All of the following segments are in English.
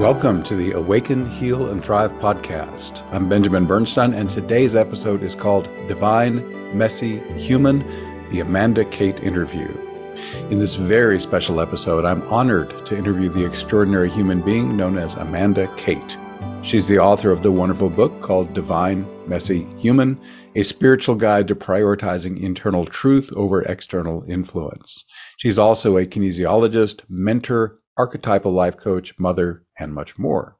Welcome to the Awaken, Heal, and Thrive podcast. I'm Benjamin Bernstein, and today's episode is called Divine, Messy, Human The Amanda Kate Interview. In this very special episode, I'm honored to interview the extraordinary human being known as Amanda Kate. She's the author of the wonderful book called Divine, Messy, Human A Spiritual Guide to Prioritizing Internal Truth over External Influence. She's also a kinesiologist, mentor, archetypal life coach, mother, and much more.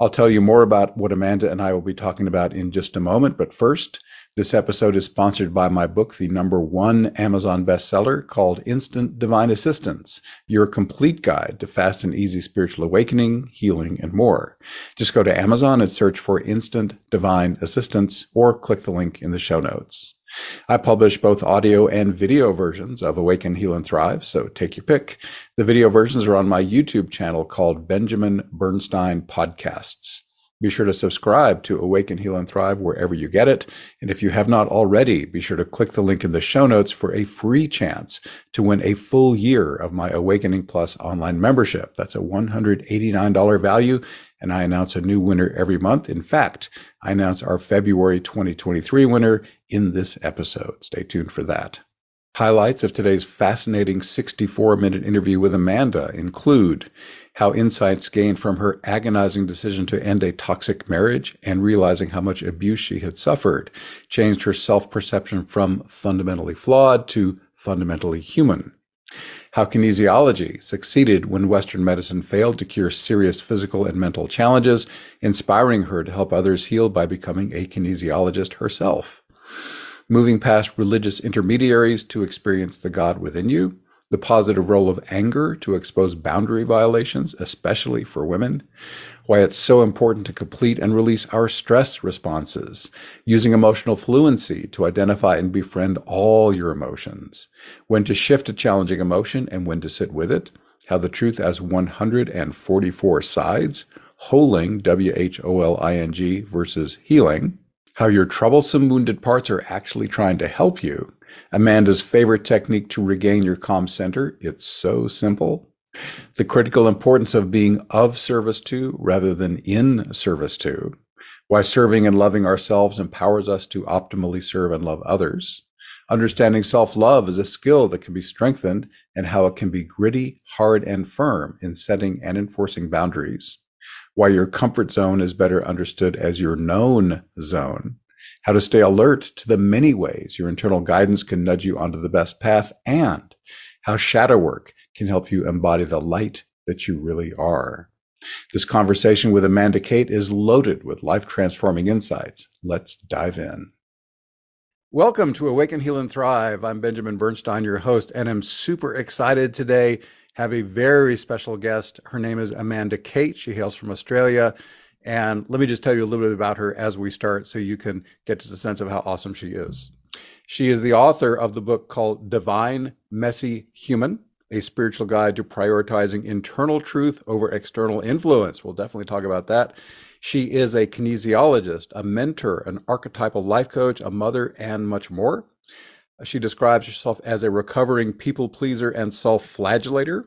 I'll tell you more about what Amanda and I will be talking about in just a moment, but first, this episode is sponsored by my book, the number one Amazon bestseller called Instant Divine Assistance, your complete guide to fast and easy spiritual awakening, healing, and more. Just go to Amazon and search for Instant Divine Assistance or click the link in the show notes. I publish both audio and video versions of Awaken, Heal, and Thrive, so take your pick. The video versions are on my YouTube channel called Benjamin Bernstein Podcasts. Be sure to subscribe to Awaken, Heal, and Thrive wherever you get it. And if you have not already, be sure to click the link in the show notes for a free chance to win a full year of my Awakening Plus online membership. That's a $189 value and I announce a new winner every month. In fact, I announce our February 2023 winner in this episode. Stay tuned for that. Highlights of today's fascinating 64 minute interview with Amanda include how insights gained from her agonizing decision to end a toxic marriage and realizing how much abuse she had suffered changed her self perception from fundamentally flawed to fundamentally human how kinesiology succeeded when Western medicine failed to cure serious physical and mental challenges, inspiring her to help others heal by becoming a kinesiologist herself. Moving past religious intermediaries to experience the God within you, the positive role of anger to expose boundary violations, especially for women, why it's so important to complete and release our stress responses, using emotional fluency to identify and befriend all your emotions, when to shift a challenging emotion and when to sit with it, how the truth has 144 sides, wholing, W H O L I N G, versus healing, how your troublesome wounded parts are actually trying to help you, Amanda's favorite technique to regain your calm center. It's so simple. The critical importance of being of service to rather than in service to. Why serving and loving ourselves empowers us to optimally serve and love others. Understanding self love is a skill that can be strengthened and how it can be gritty, hard, and firm in setting and enforcing boundaries. Why your comfort zone is better understood as your known zone how to stay alert to the many ways your internal guidance can nudge you onto the best path, and how shadow work can help you embody the light that you really are. This conversation with Amanda Kate is loaded with life transforming insights. Let's dive in. Welcome to Awaken, Heal, and Thrive. I'm Benjamin Bernstein, your host, and I'm super excited today. Have a very special guest. Her name is Amanda Kate. She hails from Australia. And let me just tell you a little bit about her as we start so you can get to the sense of how awesome she is. She is the author of the book called Divine, Messy, Human, a spiritual guide to prioritizing internal truth over external influence. We'll definitely talk about that. She is a kinesiologist, a mentor, an archetypal life coach, a mother, and much more. She describes herself as a recovering people pleaser and self flagellator.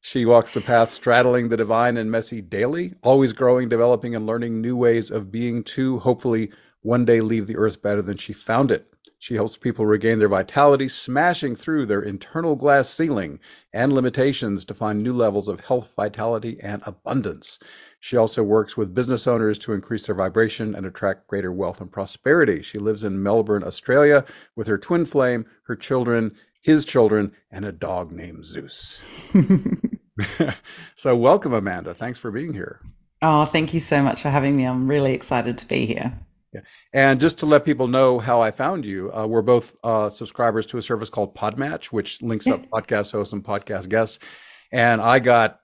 She walks the path straddling the divine and messy daily, always growing, developing, and learning new ways of being to hopefully one day leave the earth better than she found it. She helps people regain their vitality, smashing through their internal glass ceiling and limitations to find new levels of health, vitality, and abundance. She also works with business owners to increase their vibration and attract greater wealth and prosperity. She lives in Melbourne, Australia, with her twin flame, her children, his children, and a dog named Zeus. so, welcome, Amanda. Thanks for being here. Oh, thank you so much for having me. I'm really excited to be here. Yeah. And just to let people know how I found you, uh, we're both uh, subscribers to a service called Podmatch, which links up podcast hosts and podcast guests. And I got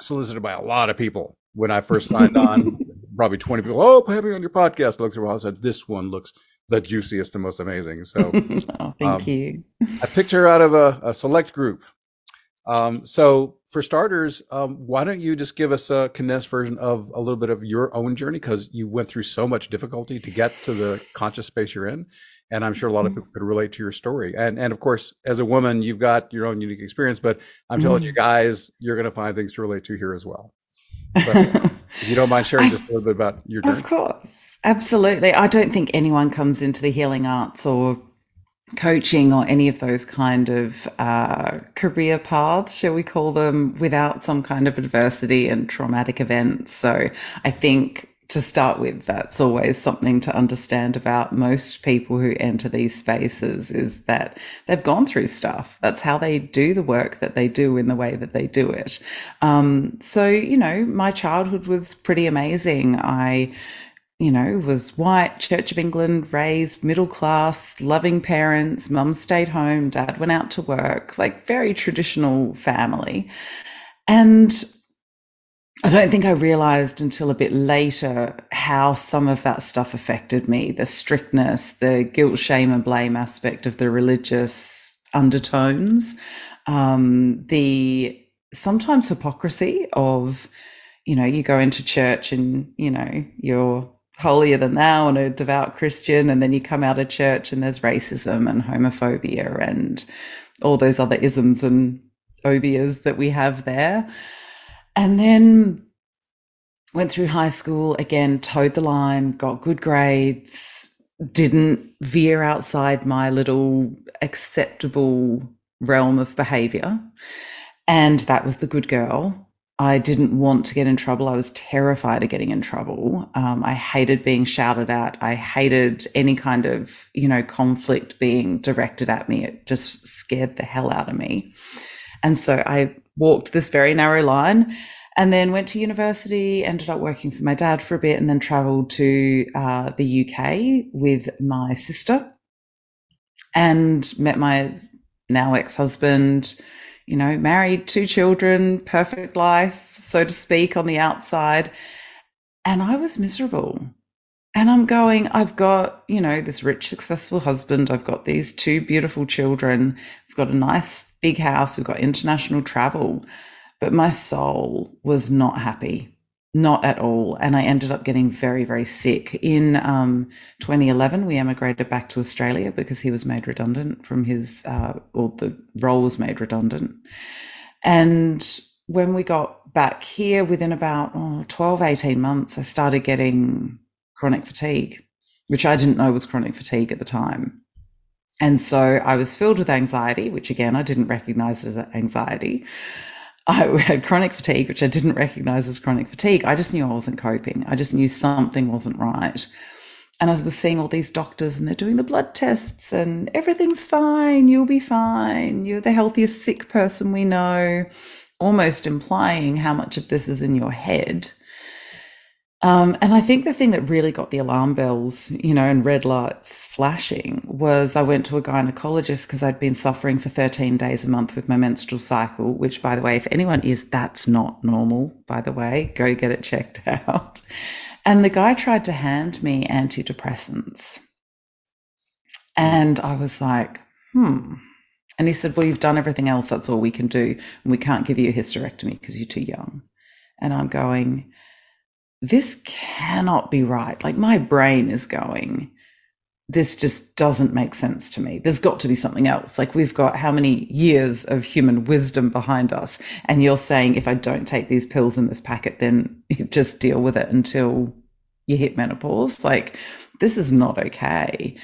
solicited by a lot of people when I first signed on. Probably 20 people. Oh, have me on your podcast. I looked through. I said, this one looks the juiciest and most amazing. So, oh, thank um, you. I picked her out of a, a select group um, so for starters, um, why don't you just give us a condensed version of a little bit of your own journey because you went through so much difficulty to get to the conscious space you're in, and I'm sure a lot of mm-hmm. people could relate to your story. And and of course, as a woman, you've got your own unique experience, but I'm telling you mm-hmm. guys, you're going to find things to relate to here as well. if you don't mind sharing just a little bit about your journey. Of course. Absolutely. I don't think anyone comes into the healing arts or coaching or any of those kind of uh, career paths, shall we call them, without some kind of adversity and traumatic events. So I think to start with, that's always something to understand about most people who enter these spaces is that they've gone through stuff. That's how they do the work that they do in the way that they do it. Um, so, you know, my childhood was pretty amazing. I you know, was white, Church of England, raised middle class, loving parents. Mum stayed home, dad went out to work, like very traditional family. And I don't think I realized until a bit later how some of that stuff affected me the strictness, the guilt, shame, and blame aspect of the religious undertones, um, the sometimes hypocrisy of, you know, you go into church and, you know, you're holier than thou and a devout Christian, and then you come out of church and there's racism and homophobia and all those other isms and obias that we have there. And then went through high school again, toed the line, got good grades, didn't veer outside my little acceptable realm of behavior. And that was the good girl. I didn't want to get in trouble. I was terrified of getting in trouble. Um, I hated being shouted at. I hated any kind of, you know, conflict being directed at me. It just scared the hell out of me. And so I walked this very narrow line and then went to university, ended up working for my dad for a bit, and then traveled to uh, the UK with my sister and met my now ex husband you know, married, two children, perfect life, so to speak, on the outside. And I was miserable. And I'm going, I've got, you know, this rich, successful husband. I've got these two beautiful children. I've got a nice big house. We've got international travel. But my soul was not happy. Not at all. And I ended up getting very, very sick. In um, 2011, we emigrated back to Australia because he was made redundant from his, uh, or the role was made redundant. And when we got back here, within about oh, 12, 18 months, I started getting chronic fatigue, which I didn't know was chronic fatigue at the time. And so I was filled with anxiety, which again, I didn't recognize as anxiety. I had chronic fatigue, which I didn't recognize as chronic fatigue. I just knew I wasn't coping. I just knew something wasn't right. And I was seeing all these doctors and they're doing the blood tests and everything's fine. You'll be fine. You're the healthiest sick person we know, almost implying how much of this is in your head. Um, and I think the thing that really got the alarm bells, you know, and red lights flashing was I went to a gynecologist because I'd been suffering for 13 days a month with my menstrual cycle, which, by the way, if anyone is, that's not normal, by the way. Go get it checked out. And the guy tried to hand me antidepressants. And I was like, hmm. And he said, well, you've done everything else. That's all we can do. And we can't give you a hysterectomy because you're too young. And I'm going, this cannot be right. Like my brain is going, this just doesn't make sense to me. There's got to be something else. Like we've got how many years of human wisdom behind us. And you're saying if I don't take these pills in this packet, then just deal with it until you hit menopause. Like this is not okay.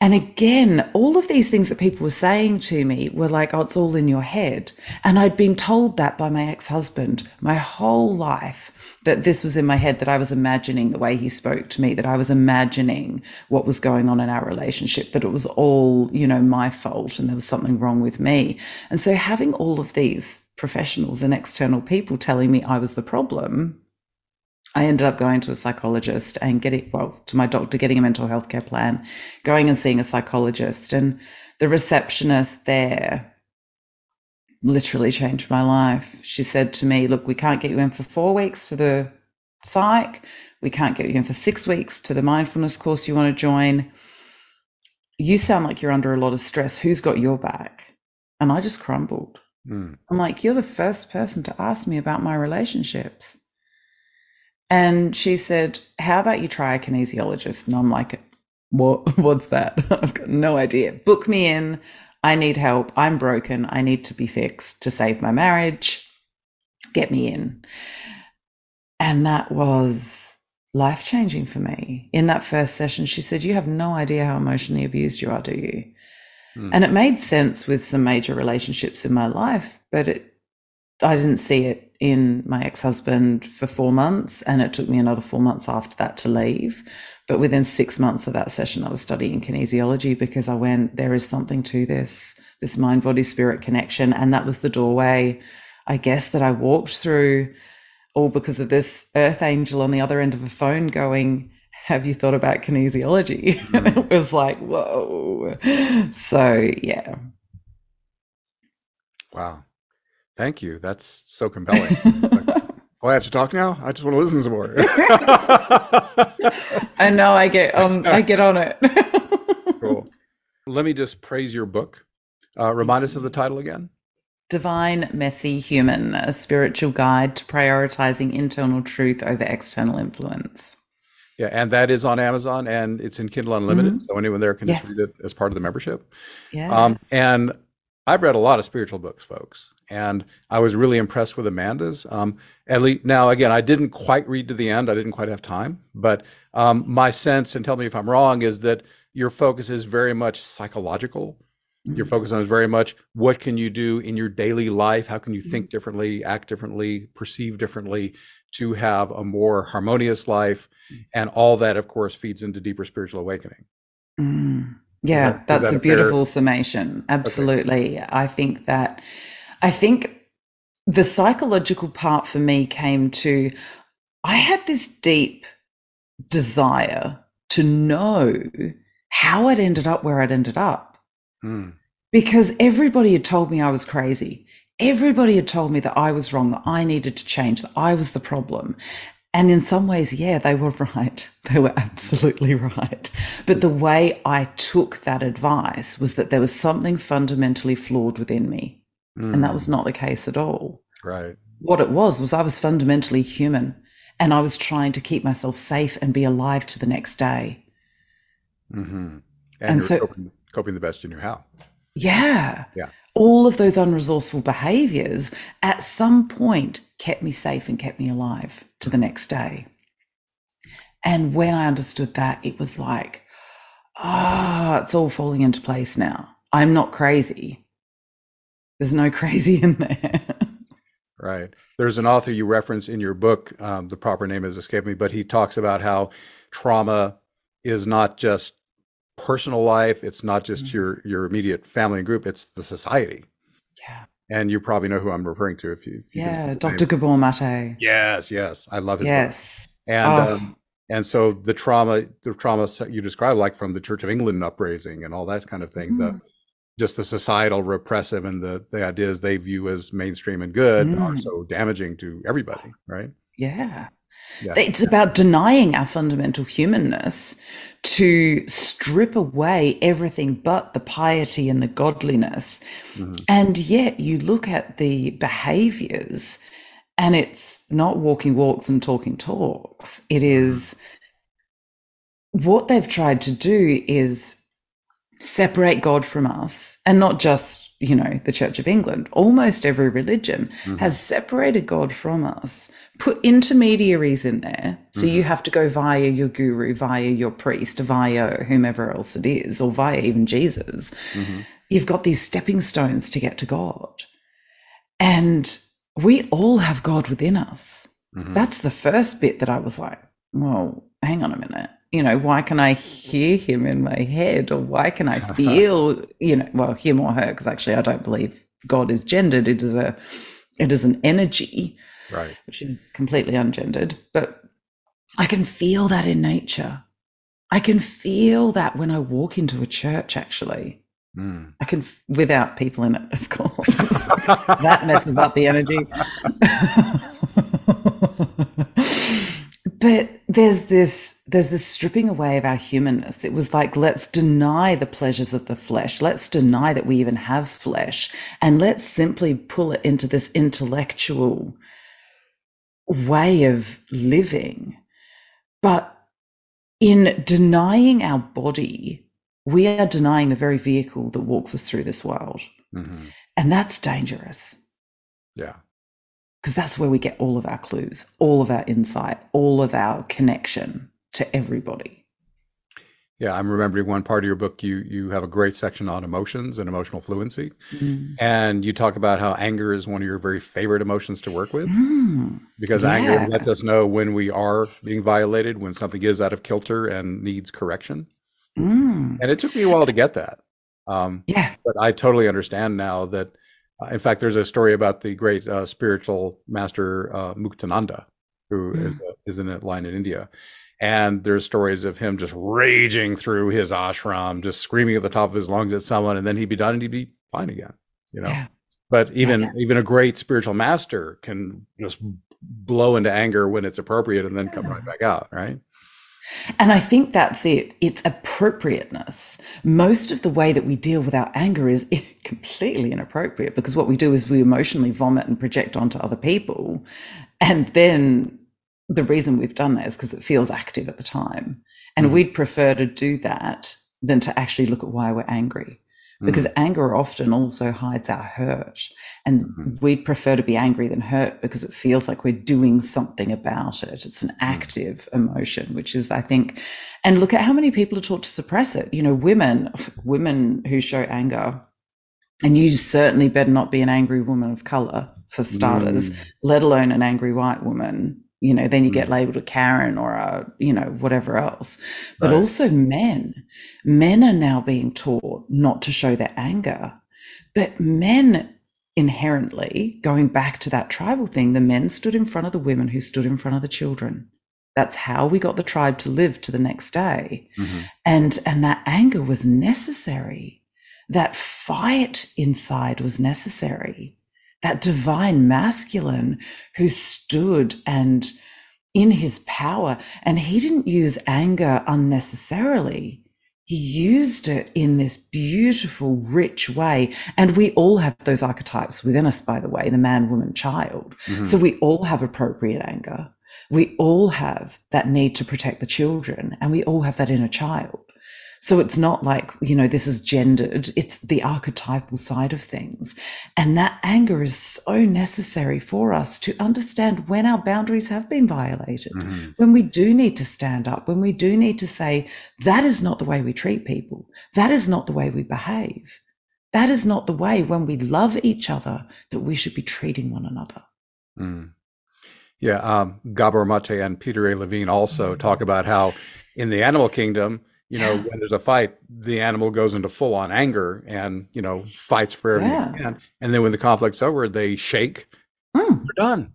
And again, all of these things that people were saying to me were like, oh, it's all in your head. And I'd been told that by my ex husband my whole life that this was in my head, that I was imagining the way he spoke to me, that I was imagining what was going on in our relationship, that it was all, you know, my fault and there was something wrong with me. And so having all of these professionals and external people telling me I was the problem I ended up going to a psychologist and getting, well, to my doctor, getting a mental health care plan, going and seeing a psychologist. And the receptionist there literally changed my life. She said to me, Look, we can't get you in for four weeks to the psych. We can't get you in for six weeks to the mindfulness course you want to join. You sound like you're under a lot of stress. Who's got your back? And I just crumbled. Mm. I'm like, You're the first person to ask me about my relationships. And she said, How about you try a kinesiologist? And I'm like, What what's that? I've got no idea. Book me in. I need help. I'm broken. I need to be fixed to save my marriage. Get me in. And that was life changing for me. In that first session, she said, You have no idea how emotionally abused you are, do you? Mm. And it made sense with some major relationships in my life, but it, I didn't see it in my ex husband for four months. And it took me another four months after that to leave. But within six months of that session, I was studying kinesiology because I went, There is something to this, this mind body spirit connection. And that was the doorway, I guess, that I walked through all because of this earth angel on the other end of a phone going, have you thought about kinesiology? Mm. And it was like, whoa. So, yeah. Wow. Thank you. That's so compelling. oh, I have to talk now? I just want to listen some more. I know I get on I get on it. cool. Let me just praise your book. Uh, remind us of the title again. Divine Messy Human, a spiritual guide to prioritizing internal truth over external influence. Yeah, and that is on Amazon and it's in Kindle Unlimited, mm-hmm. so anyone there can yes. read it as part of the membership. Yeah. Um, and I've read a lot of spiritual books, folks, and I was really impressed with Amanda's. Um, at least now, again, I didn't quite read to the end; I didn't quite have time. But um, my sense, and tell me if I'm wrong, is that your focus is very much psychological your mm-hmm. focus on is very much what can you do in your daily life? How can you think mm-hmm. differently, act differently, perceive differently to have a more harmonious life? Mm-hmm. And all that, of course, feeds into deeper spiritual awakening. Yeah, that, that's that a, a beautiful fair... summation. Absolutely. Okay. I think that, I think the psychological part for me came to, I had this deep desire to know how I'd ended up where I'd ended up. Mm. Because everybody had told me I was crazy. Everybody had told me that I was wrong, that I needed to change, that I was the problem. And in some ways, yeah, they were right. They were absolutely right. But the way I took that advice was that there was something fundamentally flawed within me. Mm. And that was not the case at all. Right. What it was, was I was fundamentally human and I was trying to keep myself safe and be alive to the next day. Mm-hmm. And, and so, coping, coping the best you knew how. Yeah. Yeah. All of those unresourceful behaviors at some point kept me safe and kept me alive to the next day. And when I understood that, it was like, ah, oh, it's all falling into place now. I'm not crazy. There's no crazy in there. right. There's an author you reference in your book. Um, the proper name has escaped me, but he talks about how trauma is not just personal life. It's not just mm-hmm. your your immediate family and group. It's the society. Yeah. And you probably know who I'm referring to if you. If you yeah, Dr. Gabor Mate. Yes, yes, I love his yes. book. And oh. um, and so the trauma, the trauma you describe, like from the Church of England upraising and all that kind of thing, mm. the just the societal repressive and the the ideas they view as mainstream and good mm. are so damaging to everybody, right? Yeah. Yeah. It's about denying our fundamental humanness to strip away everything but the piety and the godliness. Mm-hmm. And yet you look at the behaviors and it's not walking walks and talking talks. It mm-hmm. what they've tried to do is separate God from us and not just you know, the Church of England, almost every religion mm-hmm. has separated God from us, put intermediaries in there. So mm-hmm. you have to go via your guru, via your priest, via whomever else it is, or via even Jesus. Mm-hmm. You've got these stepping stones to get to God. And we all have God within us. Mm-hmm. That's the first bit that I was like, well, hang on a minute you know, why can I hear him in my head or why can I feel, you know, well, him or her, because actually I don't believe God is gendered. It is a, it is an energy, right, which is completely ungendered. But I can feel that in nature. I can feel that when I walk into a church, actually. Mm. I can, without people in it, of course. that messes up the energy. but there's this there's this stripping away of our humanness. It was like, let's deny the pleasures of the flesh. Let's deny that we even have flesh. And let's simply pull it into this intellectual way of living. But in denying our body, we are denying the very vehicle that walks us through this world. Mm-hmm. And that's dangerous. Yeah. Because that's where we get all of our clues, all of our insight, all of our connection to everybody. Yeah, I'm remembering one part of your book. You you have a great section on emotions and emotional fluency, Mm. and you talk about how anger is one of your very favorite emotions to work with Mm. because Yeah. anger lets us know when we are being violated, when something is out of kilter and needs correction. Mm. And it took me a while to get that, um, Yeah. but I totally understand now that. Uh, in fact, there's a story about the great uh, spiritual master uh, Muktananda, who Mm. is, is in a line in India. And there's stories of him just raging through his ashram, just screaming at the top of his lungs at someone, and then he'd be done and he'd be fine again. You know. Yeah. But even Yeah. even a great spiritual master can just blow into anger when it's appropriate and then come right back out, right? And I think that's it. It's appropriateness. Most of the way that we deal with our anger is completely inappropriate because what we do is we emotionally vomit and project onto other people. And then the reason we've done that is because it feels active at the time. And Mhm. we'd prefer to do that than to actually look at why we're angry. Because anger often also hides our hurt. And Mhm. we'd prefer to be angry than hurt because it feels like we're doing something about it. It's an active emotion, which is, I think, and look at how many people are taught to suppress it. You know, women, women who show anger, and you certainly better not be an angry woman of color for starters, Mm. let alone an angry white woman. You know, then you get Mm. labeled a Karen or a, you know, whatever else. But Right. also men. Men are now being taught not to show their anger. But men inherently, going back to that tribal thing, the men stood in front of the women who stood in front of the children. That's how we got the tribe to live to the next day. Mhm. And and that anger was necessary. That fight inside was necessary. That divine masculine who stood and in his power and he didn't use anger unnecessarily. He used it in this beautiful, rich way. And we all have those archetypes within us, by the way, the man, woman, child. Mhm. So we all have appropriate anger. We all have that need to protect the children and we all have that inner child. So it's not like, you know, this is gendered. It's the archetypal side of things. And that anger is so necessary for us to understand when our boundaries have been violated, Mhm. when we do need to stand up, when we do need to say, that is not the way we treat people. That is not the way we behave. That is not the way when we love each other that we should be treating one another. Mm. Yeah, um, Gabor Mate and Peter A. Levine also talk about how in the animal kingdom, you know, Yeah. when there's a fight, the animal goes into full on anger and, you know, fights for everything Yeah. can. And then when the conflict's over, they shake, Mm, they're done.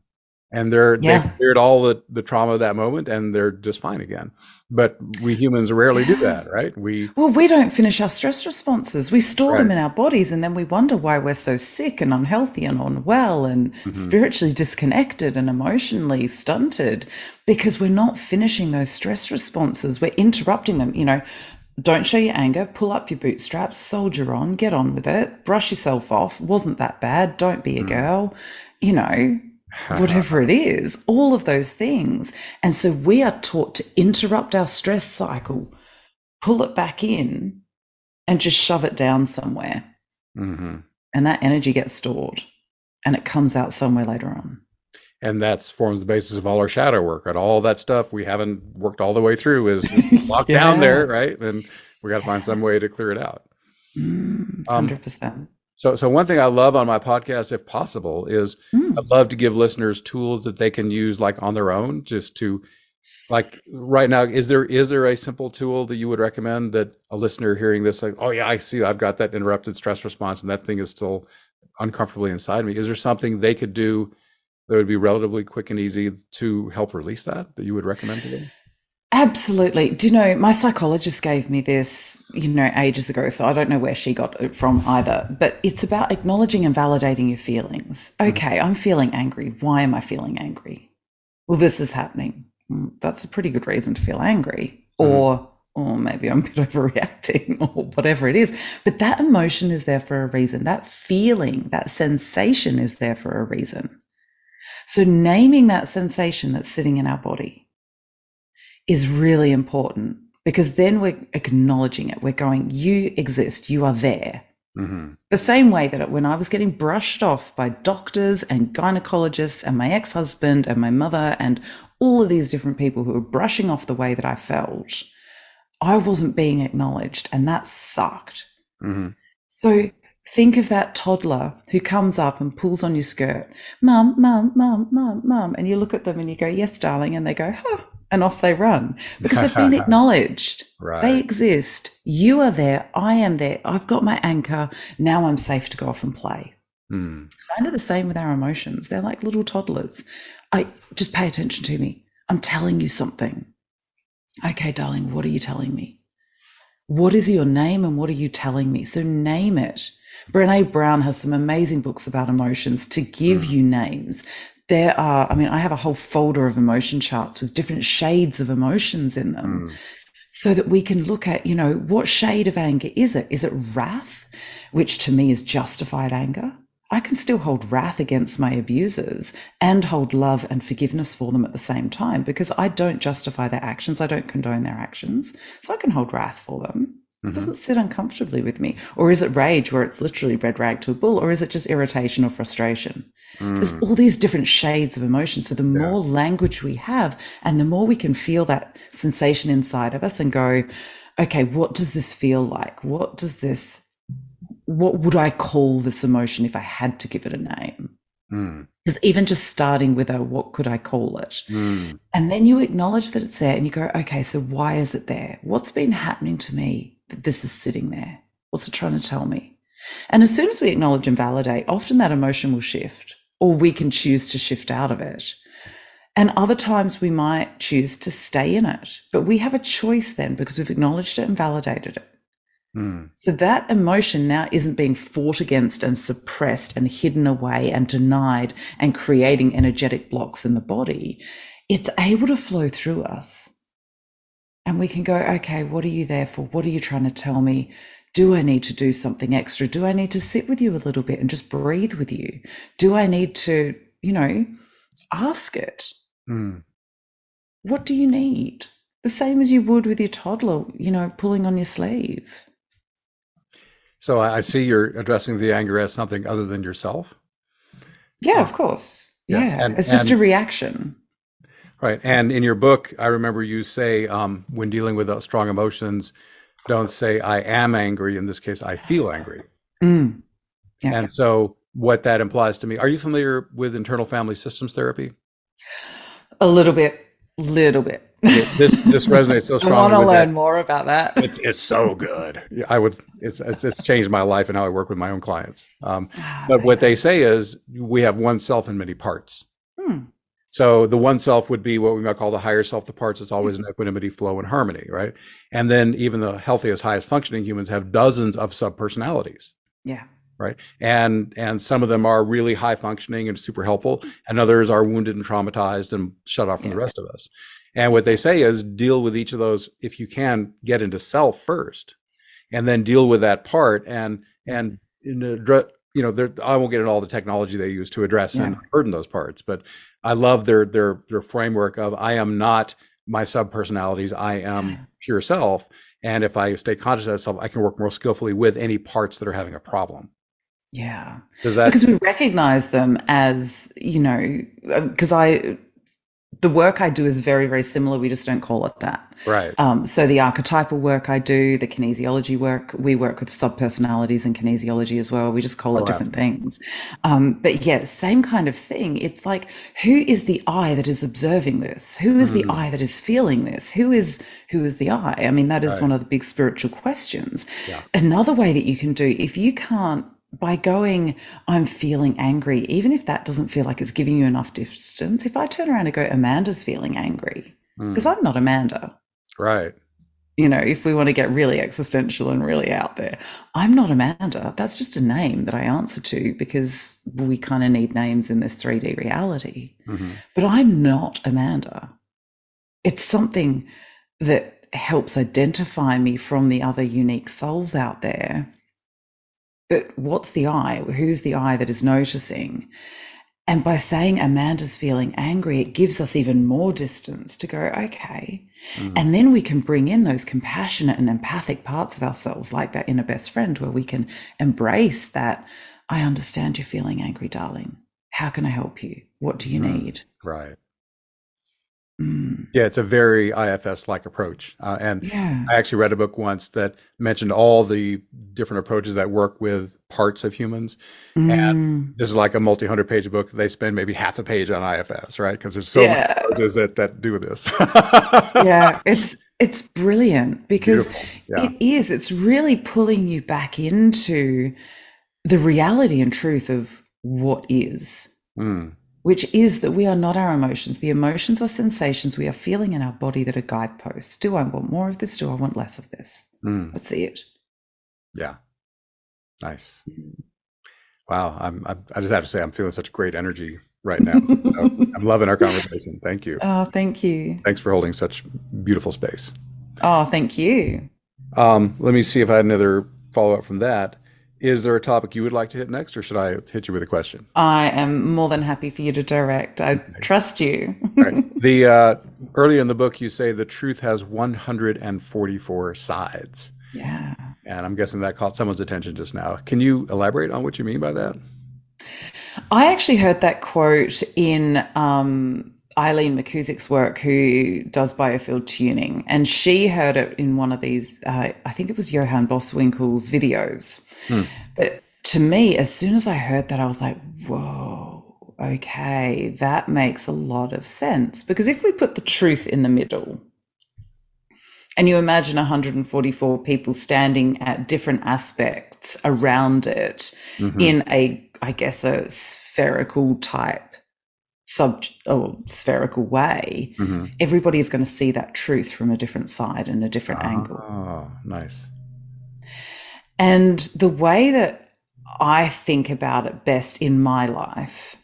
And they're Yeah. they've cleared all the, the trauma of that moment and they're just fine again. But we humans rarely do that, right? We Well, we don't finish our stress responses. We store them in our bodies and then we wonder why we're so sick and unhealthy and unwell and Mhm. spiritually disconnected and emotionally stunted because we're not finishing those stress responses. We're interrupting them. You know, don't show your anger, pull up your bootstraps, soldier on, get on with it, brush yourself off. Wasn't that bad? Don't be a Mm. girl. You know, whatever it is, all of those things. And so we are taught to interrupt our stress cycle, pull it back in, and just shove it down somewhere. hmm And that energy gets stored and it comes out somewhere later on. And that forms the basis of all our shadow work, and All that stuff we haven't worked all the way through is, locked down there, right? And we got to find some way to clear it out. Mm, Um, 100%. So, so one thing I love on my podcast, if possible, is Mm, I'd love to give listeners tools that they can use like on their own, just to like right now. Is there is there a simple tool that you would recommend that a listener hearing this, like, oh yeah, I see, I've got that interrupted stress response, and that thing is still uncomfortably inside me. Is there something they could do that would be relatively quick and easy to help release that that you would recommend to them? Absolutely. Do you know, my psychologist gave me this, you know, ages ago, so I don't know where she got it from either, but it's about acknowledging and validating your feelings. Okay, I'm feeling angry. Why am I feeling angry? Well, this is happening. Mm, That's a pretty good reason to feel angry. Mhm. Or, or maybe I'm a bit overreacting or whatever it is. But that emotion is there for a reason. That feeling, that sensation is there for a reason. So naming that sensation that's sitting in our body is really important because then we're acknowledging it. We're going, you exist, you are there. Mm-hmm. The same way that when I was getting brushed off by doctors and gynecologists and my ex husband and my mother and all of these different people who were brushing off the way that I felt, I wasn't being acknowledged, and that sucked. Mm-hmm. So think of that toddler who comes up and pulls on your skirt, Mum, Mum, Mum, Mum, Mum, and you look at them and you go, Yes, darling, and they go, Huh, and off they run because they've been acknowledged. Right. They exist. You are there. I am there. I've got my anchor. Now I'm safe to go off and play. Mm. Kind of the same with our emotions. They're like little toddlers. I just pay attention to me. I'm telling you something. Okay, darling, what are you telling me? What is your name and what are you telling me? So name it. Brene Brown has some amazing books about emotions to give you names. There are, I mean, I have a whole folder of emotion charts with different shades of emotions in them Mm. so that we can look at, you know, what shade of anger is it? Is it wrath, which to me is justified anger? I can still hold wrath against my abusers and hold love and forgiveness for them at the same time because I don't justify their actions. I don't condone their actions. So I can hold wrath for them. It Mhm. doesn't sit uncomfortably with me. Or is it rage where it's literally red rag to a bull? Or is it just irritation or frustration? There's Mm. all these different shades of emotion. So the more language we have and the more we can feel that sensation inside of us and go, okay, what does this feel like? What does this, what would I call this emotion if I had to give it a name? Mm. Because even just starting with a what could I call it? Mm. And then you acknowledge that it's there and you go, okay, so why is it there? What's been happening to me that this is sitting there? What's it trying to tell me? And as soon as we acknowledge and validate, often that emotion will shift or we can choose to shift out of it. And other times we might choose to stay in it, but we have a choice then because we've acknowledged it and validated it. Mm. So that emotion now isn't being fought against and suppressed and hidden away and denied and creating energetic blocks in the body. It's able to flow through us. And we can go, okay, what are you there for? What are you trying to tell me? Do I need to do something extra? Do I need to sit with you a little bit and just breathe with you? Do I need to, you know, ask it? Mm. What do you need? The same as you would with your toddler, you know, pulling on your sleeve. So I see you're addressing the anger as something other than yourself. Yeah, Yeah. of course. Yeah, Yeah, and- it's just and- a reaction. Right. And in your book, I remember you say, um, when dealing with uh, strong emotions, don't say, I am angry. In this case, I feel angry. Mm. Yeah. And so what that implies to me, are you familiar with internal family systems therapy? A little bit, little bit. This this resonates so strongly. I want to learn that. more about that. It's, it's so good. I would. It's, it's it's changed my life and how I work with my own clients. Um, Ah, but what they say is we have one self in many parts. So the one self would be what we might call the higher self, the parts that's always in mm-hmm. equanimity, flow, and harmony, right? And then even the healthiest, highest functioning humans have dozens of subpersonalities, Yeah. right? And and some of them are really high functioning and super helpful, and others are wounded and traumatized and shut off from the rest of us. And what they say is deal with each of those if you can get into self first, and then deal with that part and and mm-hmm. in address, you know, there, I won't get into all the technology they use to address and burden those parts, but I love their their their framework of I am not my subpersonalities, I am pure self, and if I stay conscious of that self, I can work more skillfully with any parts that are having a problem. Yeah. That? Because we recognize them as, you know, uh, because I, the work I do is very, very similar. We just don't call it that. right. Um, so the archetypal work I do, the kinesiology work, we work with subpersonalities and kinesiology as well. We just call Oh, it wow. different things. Um, but yeah, same kind of thing. It's like, who is the I that is observing this? Who is the Mhm. I that is feeling this? Who is who is the I? I mean, that is Right. one of the big spiritual questions. Yeah. Another way that you can do, if you can't by going, I'm feeling angry, even if that doesn't feel like it's giving you enough distance, if I turn around and go, Amanda's feeling angry, Mm, because I'm not Amanda, right. you know, if we want to get really existential and really out there, I'm not Amanda. That's just a name that I answer to because we kind of need names in this 3D reality. hmm But I'm not Amanda. It's something that helps identify me from the other unique souls out there. But what's the I? Who's the I that is noticing? And by saying Amanda's feeling angry, it gives us even more distance to go, okay. Mm. And then we can bring in those compassionate and empathic parts of ourselves, like that inner best friend, where we can embrace that. I understand you're feeling angry, darling. How can I help you? What do you Mm. need? Right. Mm. Yeah, it's a very IFS like approach. Uh, and Yeah. I actually read a book once that mentioned all the different approaches that work with parts of humans. Mm. This is like a multi hundred page book. They spend maybe half a page on IFS, right? Because there's so Yeah. many approaches that, that do this. yeah, it's it's brilliant because Yeah. it is. It's really pulling you back into the reality and truth of what is, Mm. Which is that we are not our emotions. The emotions are sensations we are feeling in our body that are guideposts. Do I want more of this? Do I want less of this? Mm. That's it. Yeah. Nice. Wow. I'm, I'm, I just have to say, I'm feeling such great energy right now. So I'm loving our conversation. Thank you. Oh, thank you. Thanks for holding such beautiful space. Oh, thank you. Um, let me see if I had another follow up from that. Is there a topic you would like to hit next, or should I hit you with a question? I am more than happy for you to direct. I trust you. Right. The uh, early in the book, you say the truth has 144 sides, yeah. and I'm guessing that caught someone's attention just now. Can you elaborate on what you mean by that? I actually heard that quote in um, Eileen McCusick's work, who does biofield tuning, and she heard it in one of these. Uh, I think it was Johan Boswinkel's videos. Hmm. But to me, as soon as I heard that, I was like, "Whoa, okay, that makes a lot of sense." Because if we put the truth in the middle, and you imagine 144 people standing at different aspects around it Mhm. in a, I guess, a spherical type sub or spherical way, Mhm. everybody is going to see that truth from a different side and a different angle. Oh, nice. And the way that I think about it best in my life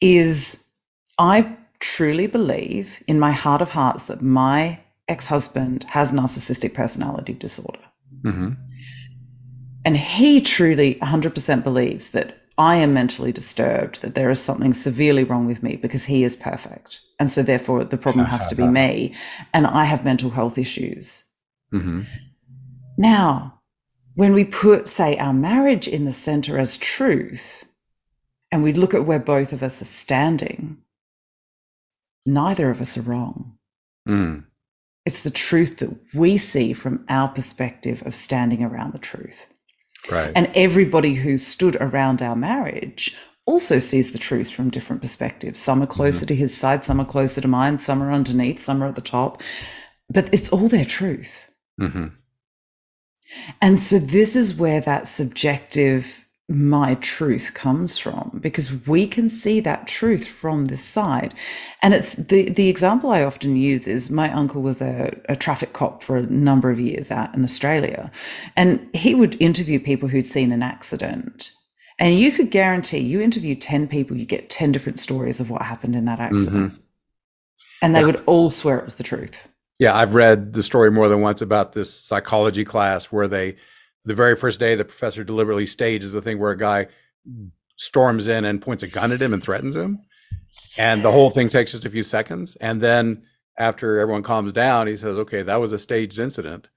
is I truly believe in my heart of hearts that my ex husband has narcissistic personality disorder. hmm And he truly 100% believes that I am mentally disturbed, that there is something severely wrong with me because he is perfect. And so therefore the problem has to be me. And I have mental health issues. hmm Now, when we put, say, our marriage in the center as truth, and we look at where both of us are standing, neither of us are wrong. Mm. It's the truth that we see from our perspective of standing around the truth. Right. And everybody who stood around our marriage also sees the truth from different perspectives. Some are closer to his side, some are closer to mine, some are underneath, some are at the top. But it's all their truth. hmm And so this is where that subjective my truth comes from because we can see that truth from this side. And it's the, the example I often use is my uncle was a, a traffic cop for a number of years out in Australia. And he would interview people who'd seen an accident. And you could guarantee you interview 10 people, you get 10 different stories of what happened in that mm-hmm. accident. And they Yeah. would all swear it was the truth. Yeah, I've read the story more than once about this psychology class where they, the very first day, the professor deliberately stages the thing where a guy storms in and points a gun at him and threatens him. And the whole thing takes just a few seconds. And then after everyone calms down, he says, okay, that was a staged incident.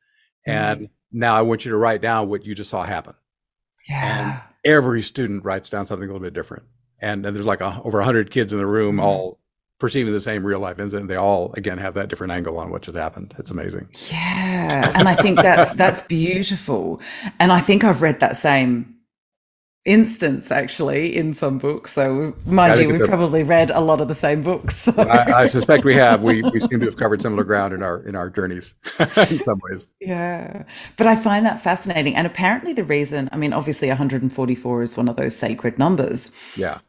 And now I want you to write down what you just saw happen. Yeah. Every student writes down something a little bit different. And, and there's like a, over 100 kids in the room, Mhm. all perceiving the same real life incident. They all, again, have that different angle on what just happened. It's amazing. Yeah, and I think that's that's beautiful. And I think I've read that same instance actually in some books. So mind you, we've a- probably read a lot of the same books. So. I, I suspect we have. We, we seem to have covered similar ground in our in our journeys in some ways. Yeah, but I find that fascinating. And apparently, the reason, I mean, obviously 144 is one of those sacred numbers, Yeah.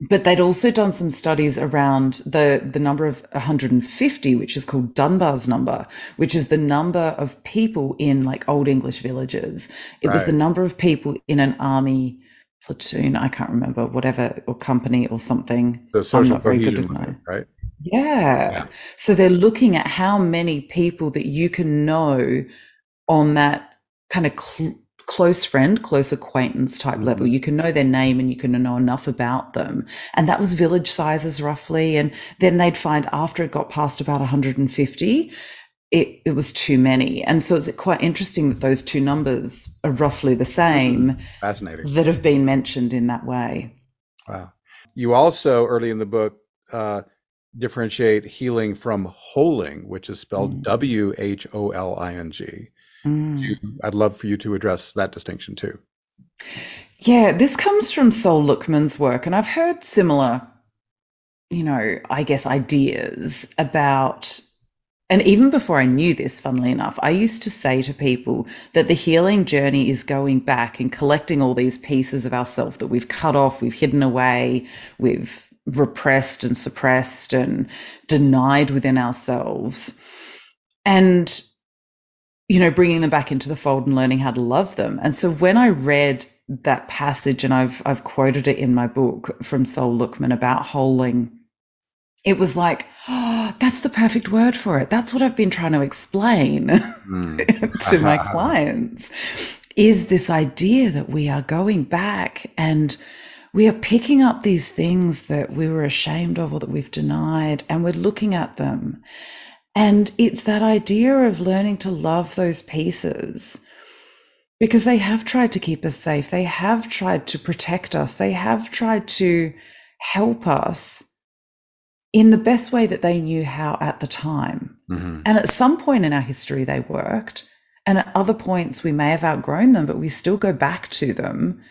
But they'd also done some studies around the, the number of 150, which is called Dunbar's number, which is the number of people in like Old English villages. It was the number of people in an army platoon, I can't remember, whatever, or company or something. The I'm not very good with right? Yeah. Yeah. So they're looking at how many people that you can know on that kind of cl- close friend, close acquaintance type mm-hmm. level. You can know their name and you can know enough about them. And that was village sizes roughly. And then they'd find after it got past about 150, it, it was too many. And so it's quite interesting that those two numbers are roughly the same. Mm-hmm. Fascinating. That have been mentioned in that way. Wow. You also, early in the book, uh, differentiate healing from wholing, which is spelled mm. W H O L I N G. Mm. I'd love for you to address that distinction too. Yeah, this comes from Sol Luckman's work, and I've heard similar, you know, I guess ideas about and even before I knew this, funnily enough, I used to say to people that the healing journey is going back and collecting all these pieces of ourselves that we've cut off, we've hidden away, we've repressed and suppressed and denied within ourselves. And, you know, bringing them back into the fold and learning how to love them. And so when I read that passage, and I've, I've quoted it in my book from Sol Luckman about wholing, it was like, oh, that's the perfect word for it. That's what I've been trying to explain mm. to my clients is this idea that we are going back and we are picking up these things that we were ashamed of or that we've denied and we're looking at them. And it's that idea of learning to love those pieces because they have tried to keep us safe. They have tried to protect us. They have tried to help us in the best way that they knew how at the time. Mm-hmm. And at some point in our history, they worked. And at other points, we may have outgrown them, but we still go back to them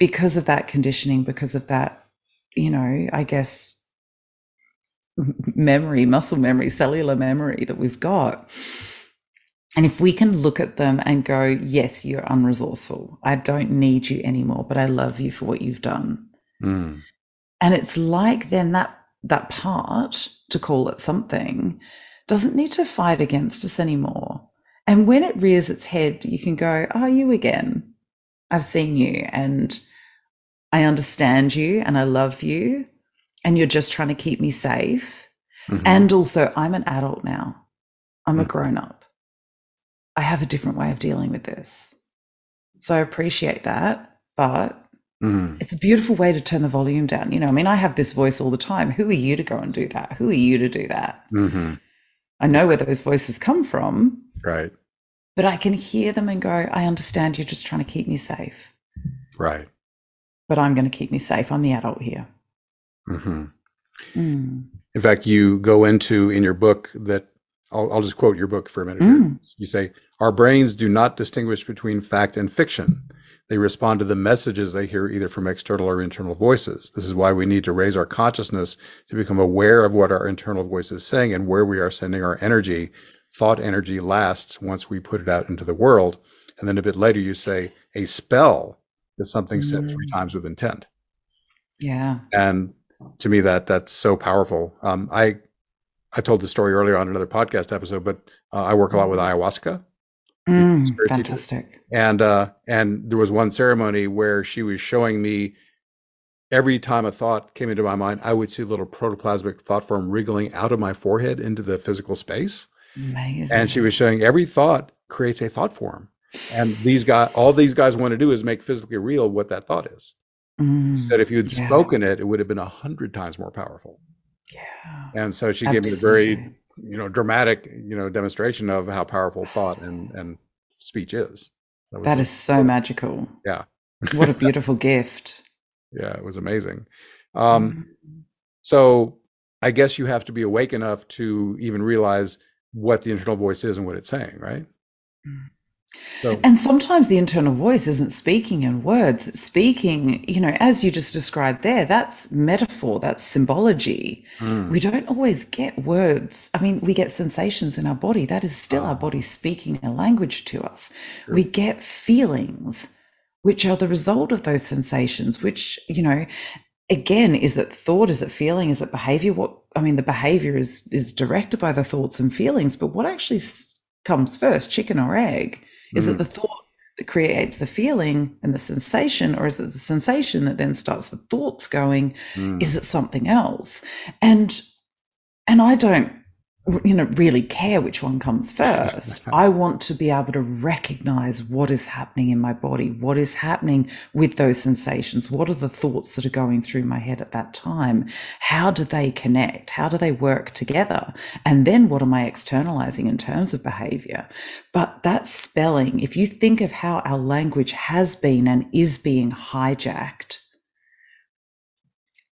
because of that conditioning, because of that, you know, I guess, memory, muscle memory, cellular memory that we've got. And if we can look at them and go, yes, you're unresourceful. I don't need you anymore, but I love you for what you've done. Mm. And it's like then that that part, to call it something, doesn't need to fight against us anymore. And when it rears its head, you can go, Oh, you again. I've seen you and I understand you and I love you and you're just trying to keep me safe. Mm-hmm. And also, I'm an adult now. I'm mm-hmm. a grown up. I have a different way of dealing with this. So I appreciate that. But Mm. It's a beautiful way to turn the volume down. You know, I mean, I have this voice all the time. Who are you to go and do that? Who are you to do that? Mm-hmm. I know where those voices come from. Right. But I can hear them and go, I understand you're just trying to keep me safe. Right. But I'm going to keep me safe. I'm the adult here. Mm-hmm. Mm. In fact, you go into in your book that I'll, I'll just quote your book for a minute. Mm. You say, Our brains do not distinguish between fact and fiction. They respond to the messages they hear either from external or internal voices. This is why we need to raise our consciousness to become aware of what our internal voice is saying and where we are sending our energy. Thought energy lasts once we put it out into the world. And then a bit later, you say a spell is something mm. set three times with intent. Yeah. And to me, that that's so powerful. Um, I I told the story earlier on another podcast episode, but uh, I work a lot with ayahuasca, Mm, fantastic. Teacher. And uh, and there was one ceremony where she was showing me every time a thought came into my mind, I would see a little protoplasmic thought form wriggling out of my forehead into the physical space. Amazing. And she was showing every thought creates a thought form. And these guys, all these guys want to do is make physically real what that thought is. Mm, she said if you had yeah. spoken it, it would have been a hundred times more powerful. Yeah. And so she Absolutely. gave me a very you know dramatic you know demonstration of how powerful thought and and speech is. That, that is so cool. magical. Yeah. what a beautiful gift. Yeah, it was amazing. Um, mm. So I guess you have to be awake enough to even realize what the internal voice is and what it's saying, right? So, and sometimes the internal voice isn't speaking in words, it's speaking, you know, as you just described there, that's metaphor, that's symbology. Mm. We don't always get words. I mean, we get sensations in our body. That is still oh. our body speaking a language to us. Sure. We get feelings, which are the result of those sensations, which, you know, again, is it thought? Is it feeling? Is it behavior? What, I mean, the behavior is, is directed by the thoughts and feelings, but what actually comes first, chicken or egg? Is mm. it the thought that creates the feeling and the sensation, or is it the sensation that then starts the thoughts going? Mm. Is it something else? And and I don't you know, really care which one comes first. I want to be able to recognize what is happening in my body, what is happening with those sensations, what are the thoughts that are going through my head at that time, how do they connect, how do they work together, and then what am I externalizing in terms of behavior. But that spelling, if you think of how our language has been and is being hijacked,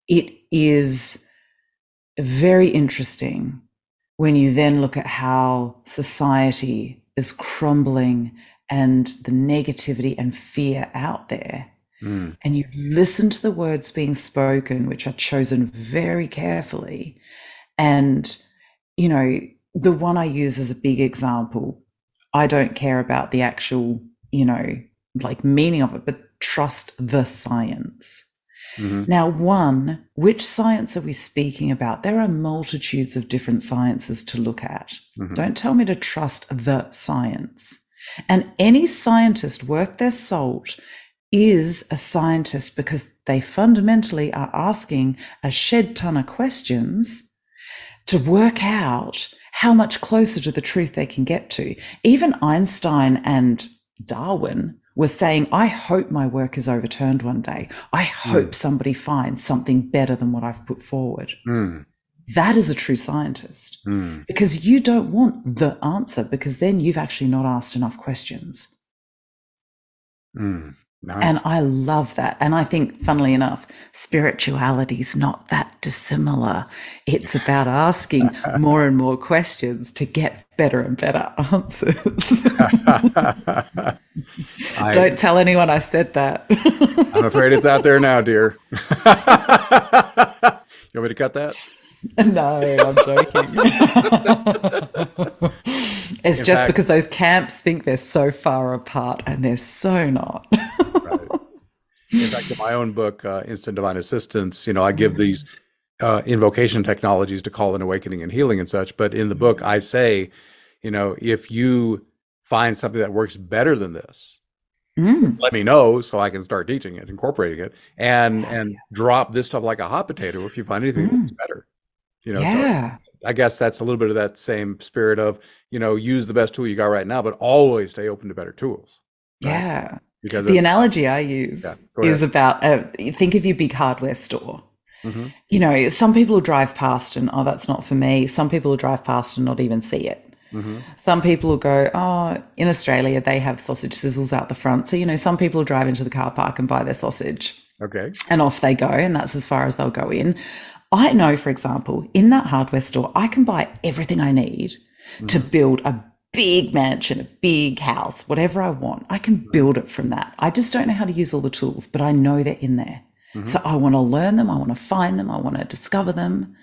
it is very interesting when you then look at how society is crumbling and the negativity and fear out there, mm. and you listen to the words being spoken, which are chosen very carefully, and you know, the one I use as a big example, I don't care about the actual, you know, like meaning of it, but trust the science. Mm-hmm. Now, one, which science are we speaking about? There are multitudes of different sciences to look at. Mm-hmm. Don't tell me to trust the science. And any scientist worth their salt is a scientist because they fundamentally are asking a shed ton of questions to work out how much closer to the truth they can get to. Even Einstein and Darwin was saying, I hope my work is overturned one day. I hope mm. somebody finds something better than what I've put forward. Mm. That is a true scientist mm. because you don't want the answer because then you've actually not asked enough questions. Nice. And I love that. And I think, funnily enough, spirituality is not that dissimilar. It's about asking more and more questions to get better and better answers. I, Don't tell anyone I said that. I'm afraid it's out there now, dear. you want me to cut that? No, I'm joking. it's In just fact, because those camps think they're so far apart and they're so not. right. In fact, in my own book, uh, Instant Divine Assistance, you know, I give these uh, invocation technologies to call in awakening and healing and such. But in the book, I say, you know, if you find something that works better than this, mm. let me know so I can start teaching it, incorporating it, and and drop this stuff like a hot potato if you find anything mm. that's better. You know, yeah. So I guess that's a little bit of that same spirit of, you know, use the best tool you got right now, but always stay open to better tools. Right? Yeah. Because the analogy I use yeah, is about uh, think of your big hardware store. Mm-hmm. You know, some people will drive past and oh, that's not for me. Some people will drive past and not even see it. Mm-hmm. Some people will go, oh, in Australia they have sausage sizzles out the front. So you know, some people will drive into the car park and buy their sausage. Okay. And off they go, and that's as far as they'll go in. I know, for example, in that hardware store, I can buy everything I need mm-hmm. to build a big mansion, a big house, whatever I want. I can build it from that. I just don't know how to use all the tools, but I know they're in there. Mm-hmm. So I want to learn them. I want to find them. I want to discover them.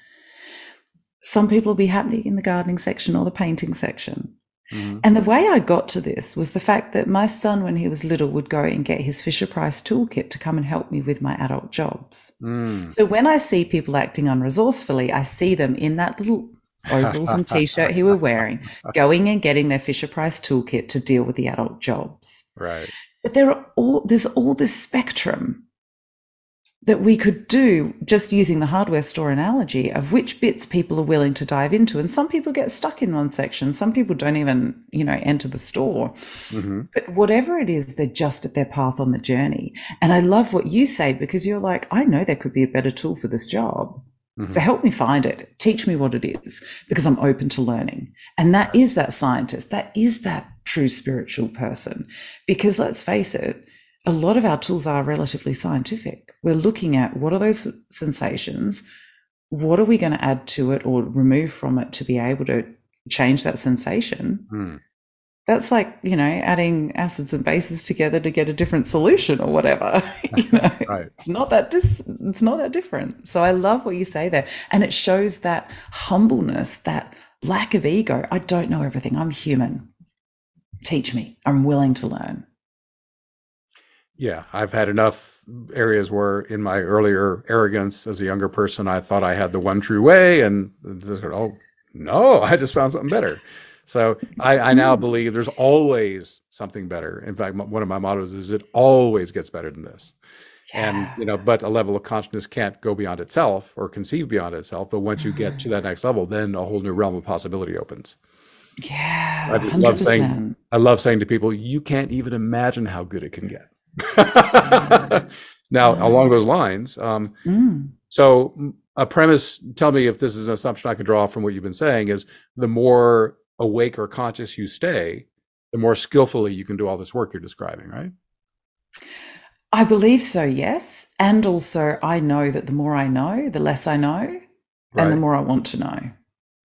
Some people will be happy in the gardening section or the painting section. Mm-hmm. And the way I got to this was the fact that my son, when he was little, would go and get his Fisher Price toolkit to come and help me with my adult jobs. Mm. So when I see people acting unresourcefully, I see them in that little overalls and t-shirt he were wearing, going and getting their Fisher Price toolkit to deal with the adult jobs. Right. But there are all there's all this spectrum that we could do just using the hardware store analogy of which bits people are willing to dive into. And some people get stuck in one section. Some people don't even, you know, enter the store. Mm-hmm. But whatever it is, they're just at their path on the journey. And I love what you say because you're like, I know there could be a better tool for this job. Mm-hmm. So help me find it. Teach me what it is because I'm open to learning. And that is that scientist. That is that true spiritual person. Because let's face it, a lot of our tools are relatively scientific. We're looking at what are those sensations? What are we going to add to it or remove from it to be able to change that sensation? Mm. That's like, you know, adding acids and bases together to get a different solution or whatever. you know, right. it's not that dis- it's not that different. So I love what you say there. And it shows that humbleness, that lack of ego. I don't know everything. I'm human. Teach me. I'm willing to learn yeah, I've had enough areas where in my earlier arrogance as a younger person, I thought I had the one true way, and oh no, I just found something better. So I, I now believe there's always something better. In fact, one of my mottos is it always gets better than this. and you know but a level of consciousness can't go beyond itself or conceive beyond itself but once you get to that next level then a whole new realm of possibility opens Yeah. i just 100%. love saying i love saying to people you can't even imagine how good it can get now along those lines um, Mm. so mm, a premise tell me if this is an assumption i can draw from what you've been saying is the more awake or conscious you stay the more skillfully you can do all this work you're describing right I believe so, yes. And also, I know that the more I know, the less I know, and the more I want to know.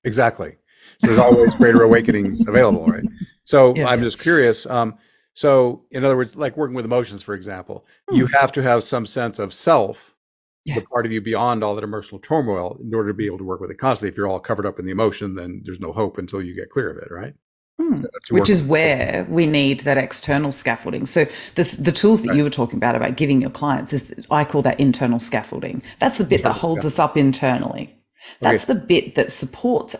Exactly. So there's always greater awakenings available, right? So Yeah. I'm just curious. Um, so in other words, like working with emotions, for example, you have to have some sense of self, Yeah. the part of you beyond all that emotional turmoil, in order to be able to work with it constantly. If you're all covered up in the emotion, then there's no hope until you get clear of it, right? Hmm. Which is where we need that external scaffolding. So this, the tools that Right. you were talking about about giving your clients is I call that internal scaffolding. That's the bit that holds us up internally. That's the bit that supports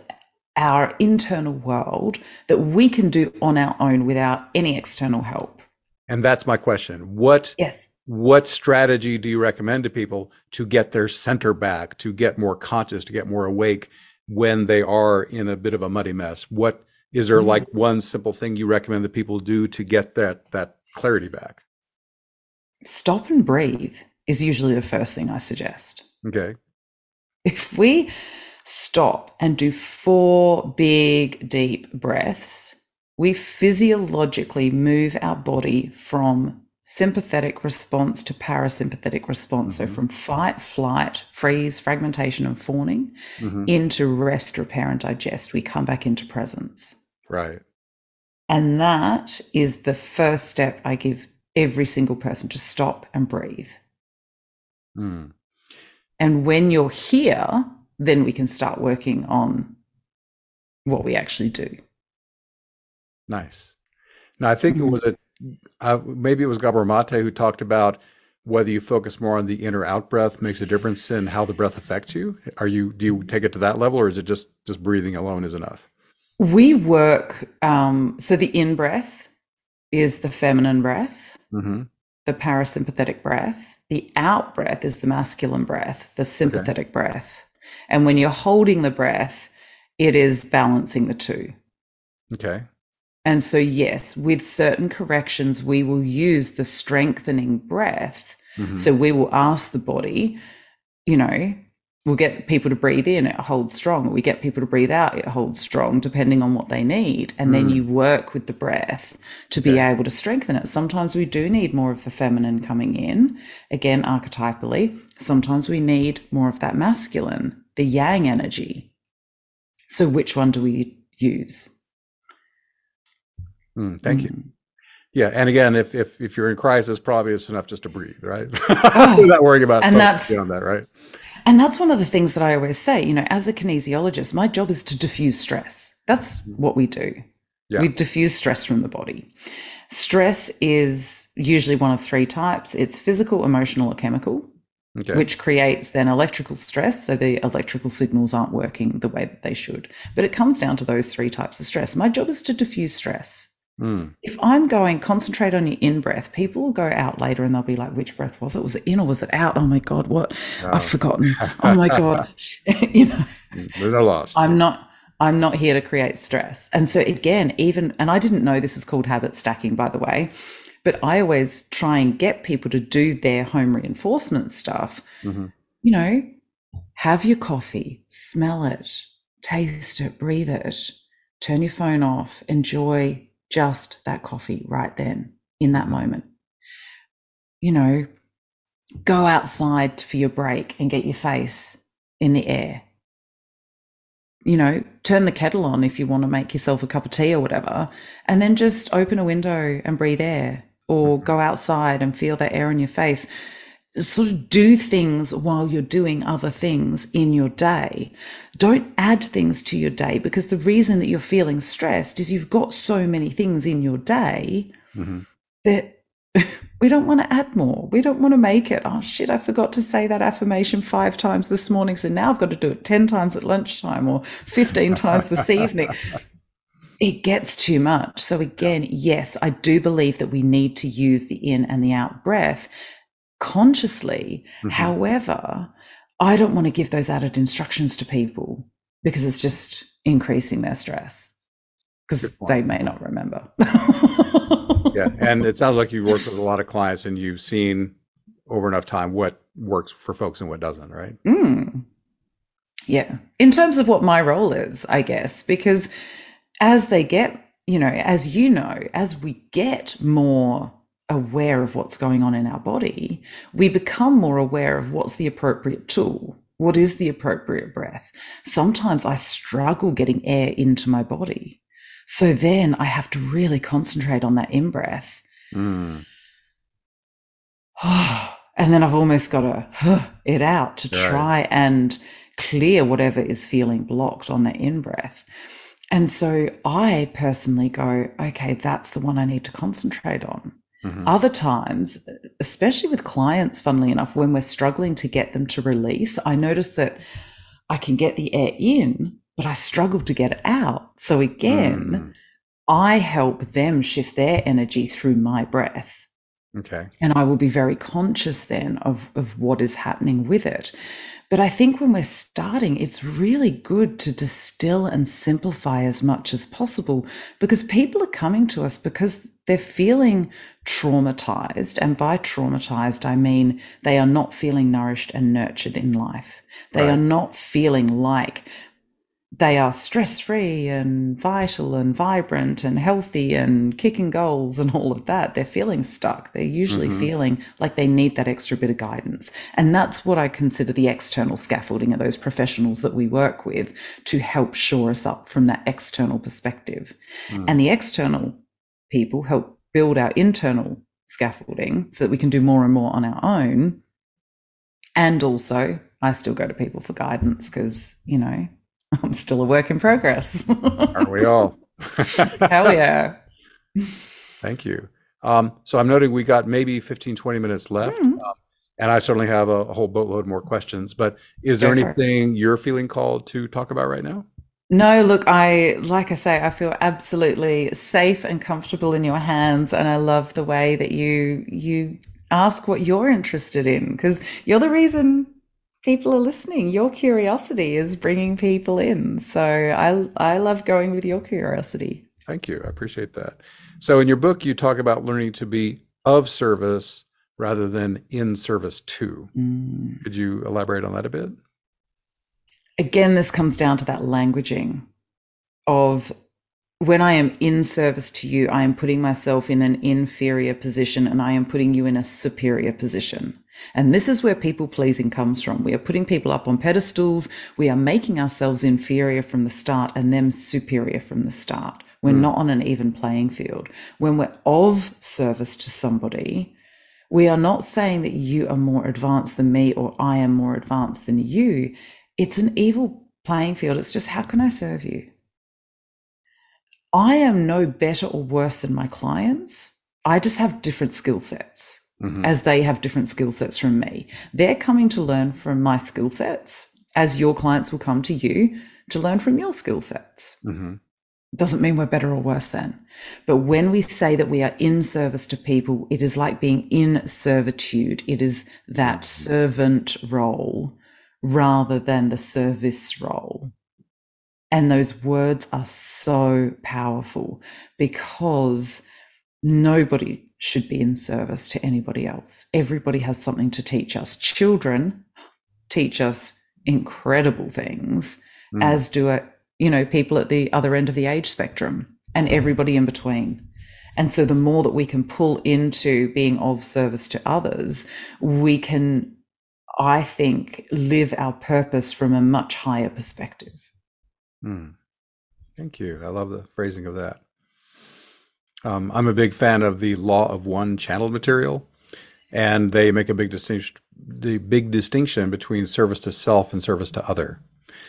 our internal world that we can do on our own without any external help. And that's my question. What Yes. what strategy do you recommend to people to get their center back, to get more conscious, to get more awake when they are in a bit of a muddy mess? What is there like mm-hmm. one simple thing you recommend that people do to get that that clarity back? Stop and breathe is usually the first thing I suggest. Okay. If we stop and do four big, deep breaths, we physiologically move our body from sympathetic response to parasympathetic response. So Mhm. from fight, flight, freeze, fragmentation, and fawning hmm into rest, repair, and digest. We come back into presence. Right. And that is the first step I give every single person to stop and breathe. Mm. And when you're here, then we can start working on what we actually do. Nice. Now I think it Mhm. was a uh, maybe it was Gabor Mate who talked about whether you focus more on the inner out breath makes a difference in how the breath affects you. Are you do you take it to that level, or is it just just breathing alone is enough? We work, um, so the in breath is the feminine breath, hmm the parasympathetic breath. The out breath is the masculine breath, the sympathetic breath. And when you're holding the breath, it is balancing the two. Okay. And so, yes, with certain corrections, we will use the strengthening breath. Mhm. So we will ask the body, you know, we'll get people to breathe in, it holds strong. We get people to breathe out, it holds strong, depending on what they need. And then Mm. you work with the breath to be Okay. able to strengthen it. Sometimes we do need more of the feminine coming in, again, archetypally. Sometimes we need more of that masculine, the yang energy. So which one do we use? Mm, thank you. Mm. Yeah, and again, if if if you're in crisis, probably it's enough just to breathe, right? Oh, not worrying about and that's- beyond that, right? And that's one of the things that I always say, you know, as a kinesiologist, my job is to diffuse stress. That's mm-hmm. what we do. Yeah. We diffuse stress from the body. Stress is usually one of three types it's physical, emotional, or chemical, Okay. which creates then electrical stress. So the electrical signals aren't working the way that they should. But it comes down to those three types of stress. My job is to diffuse stress. Mm, If I'm going, concentrate on your in breath, people will go out later and they'll be like, which breath was it? Was it in or was it out? Oh my God, what? Wow. I've forgotten. Oh my God. you know, there's no loss. I'm not. I'm not here to create stress. And so again, even and I didn't know this is called habit stacking, by the way, but I always try and get people to do their home reinforcement stuff. Mhm. You know, have your coffee, smell it, taste it, breathe it, turn your phone off, enjoy just that coffee right then in that moment. You know, go outside for your break and get your face in the air you know, turn the kettle on if you want to make yourself a cup of tea or whatever, and then just open a window and breathe air or go outside and feel that air on your face. Sort of do things while you're doing other things in your day. Don't add things to your day because the reason that you're feeling stressed is you've got so many things in your day Mhm. that we don't want to add more. We don't want to make it. Oh shit, I forgot to say that affirmation five times this morning. So now I've got to do it 10 times at lunchtime or 15 times this evening. It gets too much. So again, yes, I do believe that we need to use the in and the out breath consciously. Mhm. However, I don't want to give those added instructions to people because it's just increasing their stress because they may not remember. Yeah, and it sounds like you've worked with a lot of clients and you've seen over enough time what works for folks and what doesn't, right? Mm. Yeah. In terms of what my role is, I guess, because as they get, you know, as you know, as we get more aware of what's going on in our body, we become more aware of what's the appropriate tool. What is the appropriate breath? Sometimes I struggle getting air into my body. So then I have to really concentrate on that in breath. Mm. and then I've almost got to it out to Right. try and clear whatever is feeling blocked on the in breath. And so I personally go, okay, that's the one I need to concentrate on. Mhm. Other times, especially with clients, funnily enough, when we're struggling to get them to release, I notice that I can get the air in, but I struggle to get it out. So again, Mm. I help them shift their energy through my breath Okay. and I will be very conscious then of, of what is happening with it. But I think when we're starting, it's really good to distill and simplify as much as possible because people are coming to us because they're feeling traumatized. And by traumatized, I mean they are not feeling nourished and nurtured in life. They Right. are not feeling like they are stress free and vital and vibrant and healthy and kicking goals and all of that. They're feeling stuck. They're usually Mhm. feeling like they need that extra bit of guidance. And that's what I consider the external scaffolding of those professionals that we work with to help shore us up from that external perspective. Mm. And the external people help build our internal scaffolding so that we can do more and more on our own. And also, I still go to people for guidance because, you know, I'm still a work in progress. Aren't we all? Hell yeah. Thank you. Um, so I'm noting we got maybe 15, 20 minutes left. Mhm. Um, and I certainly have a, a whole boatload more questions. But is there Go it. anything you're feeling called to talk about right now? No, look, I, like I say, I feel absolutely safe and comfortable in your hands. And I love the way that you, you ask what you're interested in because you're the reason people are listening. Your curiosity is bringing people in. So I, I love going with your curiosity. Thank you. I appreciate that. So in your book, you talk about learning to be of service rather than in service to. Mm. Could you elaborate on that a bit? again, this comes down to that languaging of when I am in service to you, I am putting myself in an inferior position and I am putting you in a superior position. And this is where people pleasing comes from. We are putting people up on pedestals. We are making ourselves inferior from the start and them superior from the start. We're Mm. not on an even playing field. When we're of service to somebody, we are not saying that you are more advanced than me or I am more advanced than you. It's an evil playing field. It's just how can I serve you? I am no better or worse than my clients. I just have different skill sets Mhm. as they have different skill sets from me. They're coming to learn from my skill sets as your clients will come to you to learn from your skill sets. Mhm. Doesn't mean we're better or worse than. But when we say that we are in service to people, it is like being in servitude. It is that Mhm. servant role rather than the service role. And those words are so powerful because nobody should be in service to anybody else. Everybody has something to teach us. Children teach us incredible things, Mm. as do it, you know, people at the other end of the age spectrum and everybody in between. And so the more that we can pull into being of service to others, we can, I think, live our purpose from a much higher perspective. Mm. Thank you. I love the phrasing of that. Um, I'm a big fan of the Law of One channel material, and they make a big distinction, the big distinction between service to self and service to other.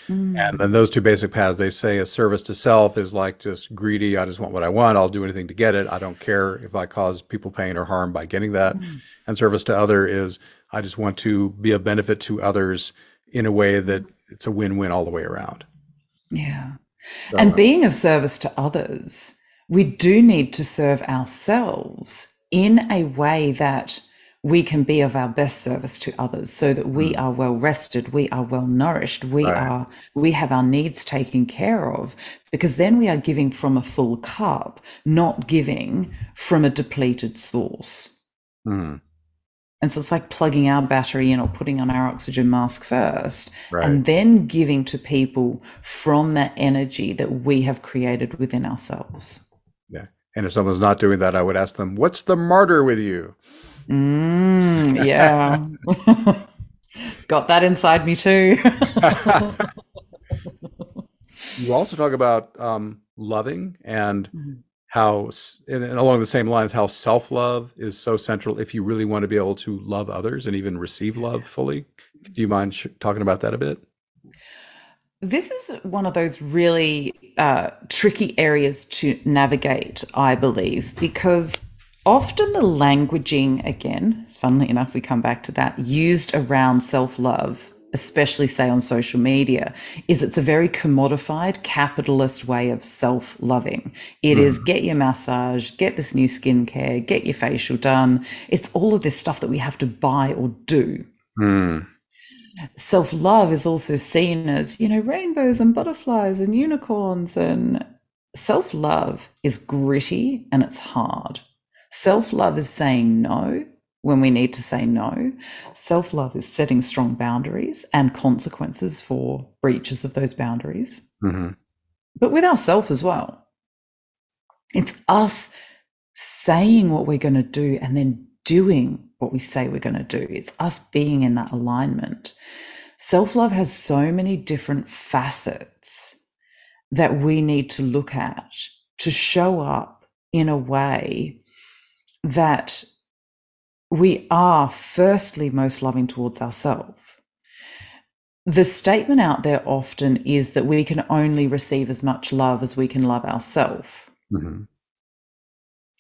Mm. And then those two basic paths, they say a service to self is like just greedy. I just want what I want. I'll do anything to get it. I don't care if I cause people pain or harm by getting that. Mm. And service to other is I just want to be a benefit to others in a way that it's a win-win all the way around. Yeah. So, And being of service to others, we do need to serve ourselves in a way that we can be of our best service to others so that we Mm. are well rested, we are well nourished, we Right. are we have our needs taken care of because then we are giving from a full cup, not giving from a depleted source. Mm. And so it's like plugging our battery in or putting on our oxygen mask first Right. and then giving to people from that energy that we have created within ourselves. Yeah. And if someone's not doing that, I would ask them, "What's the martyr with you?" Mm, yeah. Got that inside me too. You also talk about um, loving and Mhm. How, and along the same lines, how self-love is so central if you really want to be able to love others and even receive love fully. Do you mind sh- talking about that a bit? This is one of those really uh, tricky areas to navigate, I believe, because often the languaging, again, funnily enough, we come back to that, used around self love, especially say on social media, is it's a very commodified capitalist way of self loving. It is get your massage, get this new skincare, get your facial done. It's all of this stuff that we have to buy or do Hmm. self love is also seen as, you know, rainbows and butterflies and unicorns. And self love is gritty and it's hard. Self love is saying no when we need to say no. Self love is setting strong boundaries and consequences for breaches of those boundaries, hmm but with ourselves as well. It's us saying what we're going to do and then doing what we say we're going to do. It's us being in that alignment. Self love has so many different facets that we need to look at to show up in a way that we are firstly most loving towards ourselves. The statement out there often is that we can only receive as much love as we can love ourselves. hmm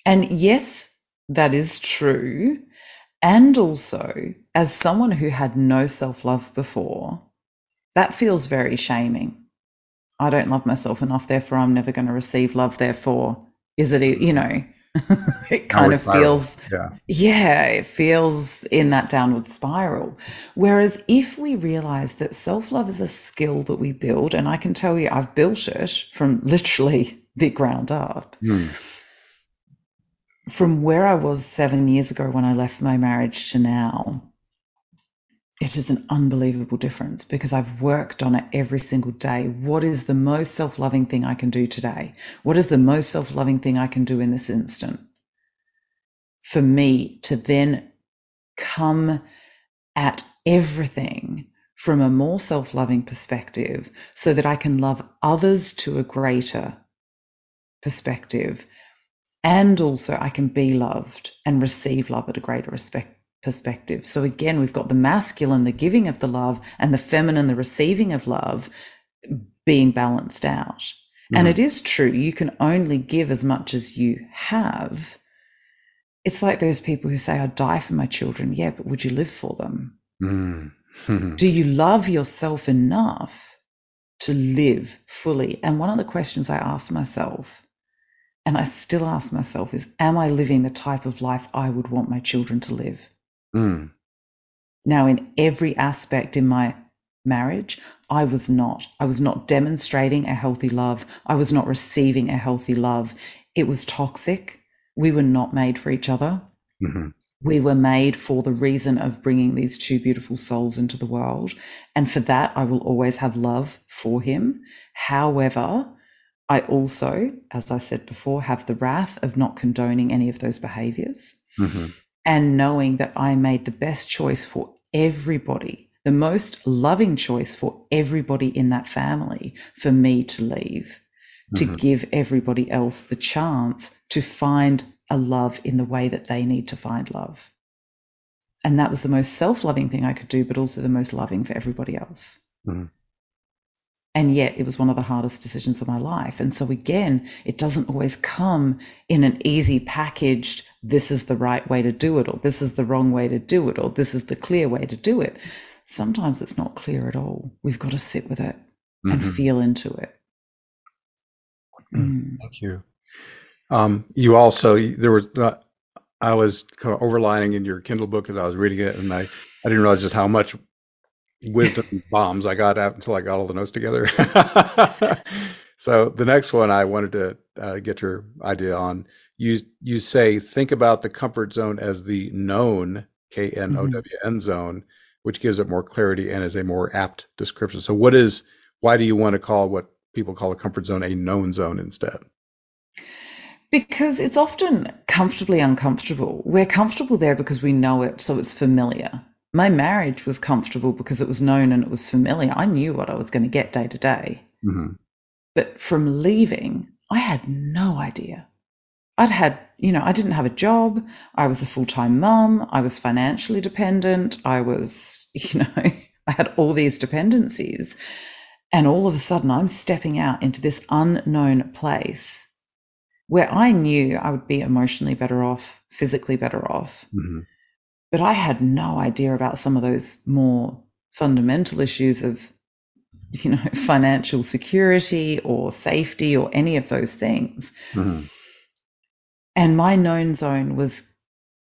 And yes, that is true. And also, as someone who had no self love before, that feels very shaming. I don't love myself enough, therefore I'm never going to receive love. Therefore, is it, you know, it kind Downward of feels, Yeah. yeah, it feels in that downward spiral. Whereas if we realize that self love is a skill that we build, and I can tell you, I've built it from literally the ground up Hmm. from where I was seven years ago when I left my marriage to now, it is an unbelievable difference because I've worked on it every single day. What is the most self loving thing I can do today? What is the most self loving thing I can do in this instant? For me to then come at everything from a more self loving perspective so that I can love others to a greater perspective and also I can be loved and receive love at a greater respect, perspective. So again, we've got the masculine, the giving of the love, and the feminine, the receiving of love being balanced out. And Mhm. it is true, you can only give as much as you have. It's like those people who say, I'd die for my children. Yeah, but would you live for them? Hmm. Do you love yourself enough to live fully? And one of the questions I ask myself, and I still ask myself, is Am I living the type of life I would want my children to live? Hmm. Now, in every aspect in my marriage, I was not. I was not demonstrating a healthy love. I was not receiving a healthy love. It was toxic. We were not made for each other. Mhm. We were made for the reason of bringing these two beautiful souls into the world. And for that, I will always have love for him. However, I also, as I said before, have the wrath of not condoning any of those behaviors Mhm. And knowing that I made the best choice for everybody, the most loving choice for everybody in that family for me to leave, to Mhm. give everybody else the chance to find a love in the way that they need to find love. And that was the most self loving thing I could do, but also the most loving for everybody else. Mhm. And yet it was one of the hardest decisions of my life. And so again, it doesn't always come in an easy packaged, this is the right way to do it, or this is the wrong way to do it, or this is the clear way to do it. Sometimes it's not clear at all. We've got to sit with it and Mhm. feel into it. Mm. Thank you. Um, you also there was uh, I was kind of overlining in your Kindle book as I was reading it, and I, I didn't realize just how much wisdom bombs I got out until I got all the notes together. so the next one I wanted to uh, get your idea on. You you say think about the comfort zone as the known K N O W N zone, which gives it more clarity and is a more apt description. So what is why do you want to call what people call a comfort zone a known zone instead? Because it's often comfortably uncomfortable. We're comfortable there because we know it, so it's familiar. My marriage was comfortable because it was known and it was familiar. I knew what I was going to get day to day. Mm-hmm. But from leaving, I had no idea. I'd had, you know, I didn't have a job. I was a full time mum. I was financially dependent. I was, you know, I had all these dependencies. And all of a sudden, I'm stepping out into this unknown place where I knew I would be emotionally better off, physically better off. Mm-hmm. But I had no idea about some of those more fundamental issues of, you know, financial security or safety or any of those things. Mm-hmm. And my known zone was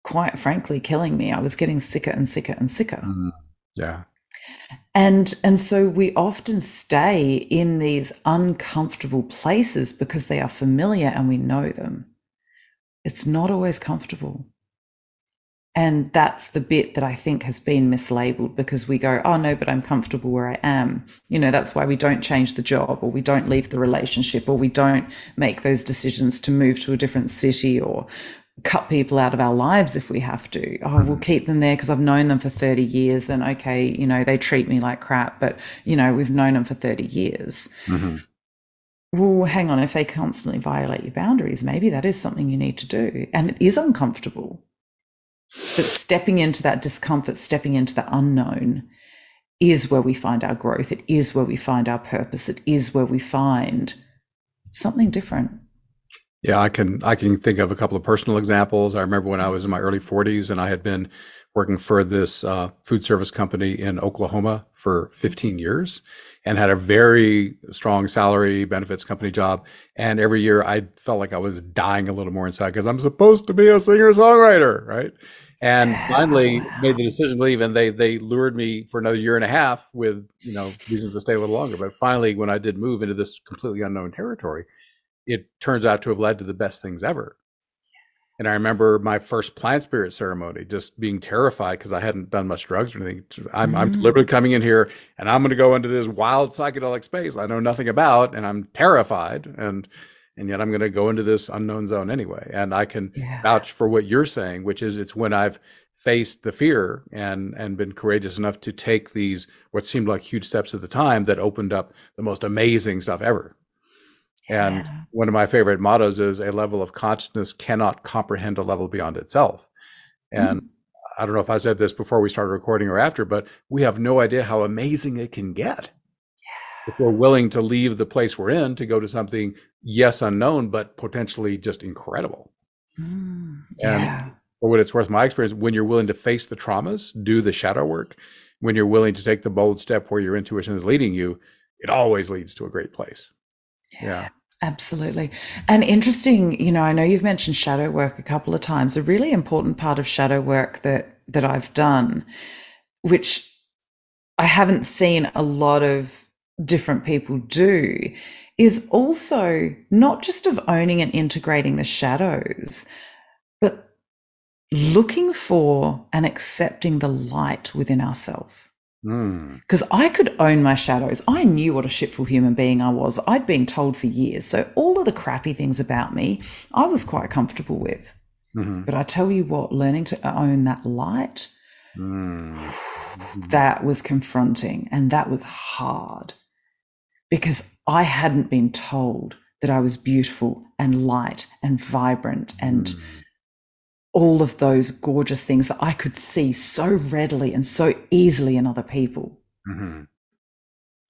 quite frankly killing me. I was getting sicker and sicker and sicker. Mm-hmm. Yeah. And and so we often stay in these uncomfortable places because they are familiar and we know them. It's not always comfortable. And that's the bit that I think has been mislabeled because we go, oh no, but I'm comfortable where I am. You know, that's why we don't change the job or we don't leave the relationship or we don't make those decisions to move to a different city or cut people out of our lives if we have to. Oh, we'll keep them there because I've known them for 30 years and okay, you know, they treat me like crap, but you know, we've known them for 30 years. Mm-hmm. Well, hang on, if they constantly violate your boundaries, maybe that is something you need to do. And it is uncomfortable. But stepping into that discomfort, stepping into the unknown is where we find our growth. It is where we find our purpose. It is where we find something different. Yeah, I can I can think of a couple of personal examples. I remember when I was in my early 40s and I had been working for this uh, food service company in Oklahoma for 15 years and had a very strong salary benefits company job. And every year I felt like I was dying a little more inside because I'm supposed to be a singer songwriter, right? And finally made the decision to leave, and they they lured me for another year and a half with you know reasons to stay a little longer. But finally, when I did move into this completely unknown territory, it turns out to have led to the best things ever. And I remember my first plant spirit ceremony, just being terrified because I hadn't done much drugs or anything. I'm, mm. I'm deliberately coming in here and I'm going to go into this wild psychedelic space I know nothing about, and I'm terrified, and and yet I'm going to go into this unknown zone anyway. And I can yeah. vouch for what you're saying, which is it's when I've faced the fear and and been courageous enough to take these what seemed like huge steps at the time that opened up the most amazing stuff ever. And yeah. one of my favorite mottos is a level of consciousness cannot comprehend a level beyond itself. And mm. I don't know if I said this before we started recording or after, but we have no idea how amazing it can get. Yeah. If we're willing to leave the place we're in to go to something, yes, unknown, but potentially just incredible. Mm. Yeah. And for what it's worth, my experience, when you're willing to face the traumas, do the shadow work, when you're willing to take the bold step where your intuition is leading you, it always leads to a great place. Yeah. Absolutely. And interesting, you know, I know you've mentioned shadow work a couple of times. A really important part of shadow work that that I've done, which I haven't seen a lot of different people do, is also not just of owning and integrating the shadows, but looking for and accepting the light within ourselves. Hmm. Because mm. I could own my shadows. I knew what a shitful human being I was. I'd been told for years. So all of the crappy things about me, I was quite comfortable with. Mm-hmm. But I tell you what, learning to own that light, mm. that was confronting and that was hard because I hadn't been told that I was beautiful and light and vibrant and mm all of those gorgeous things that I could see so readily and so easily in other people. Mm-hmm.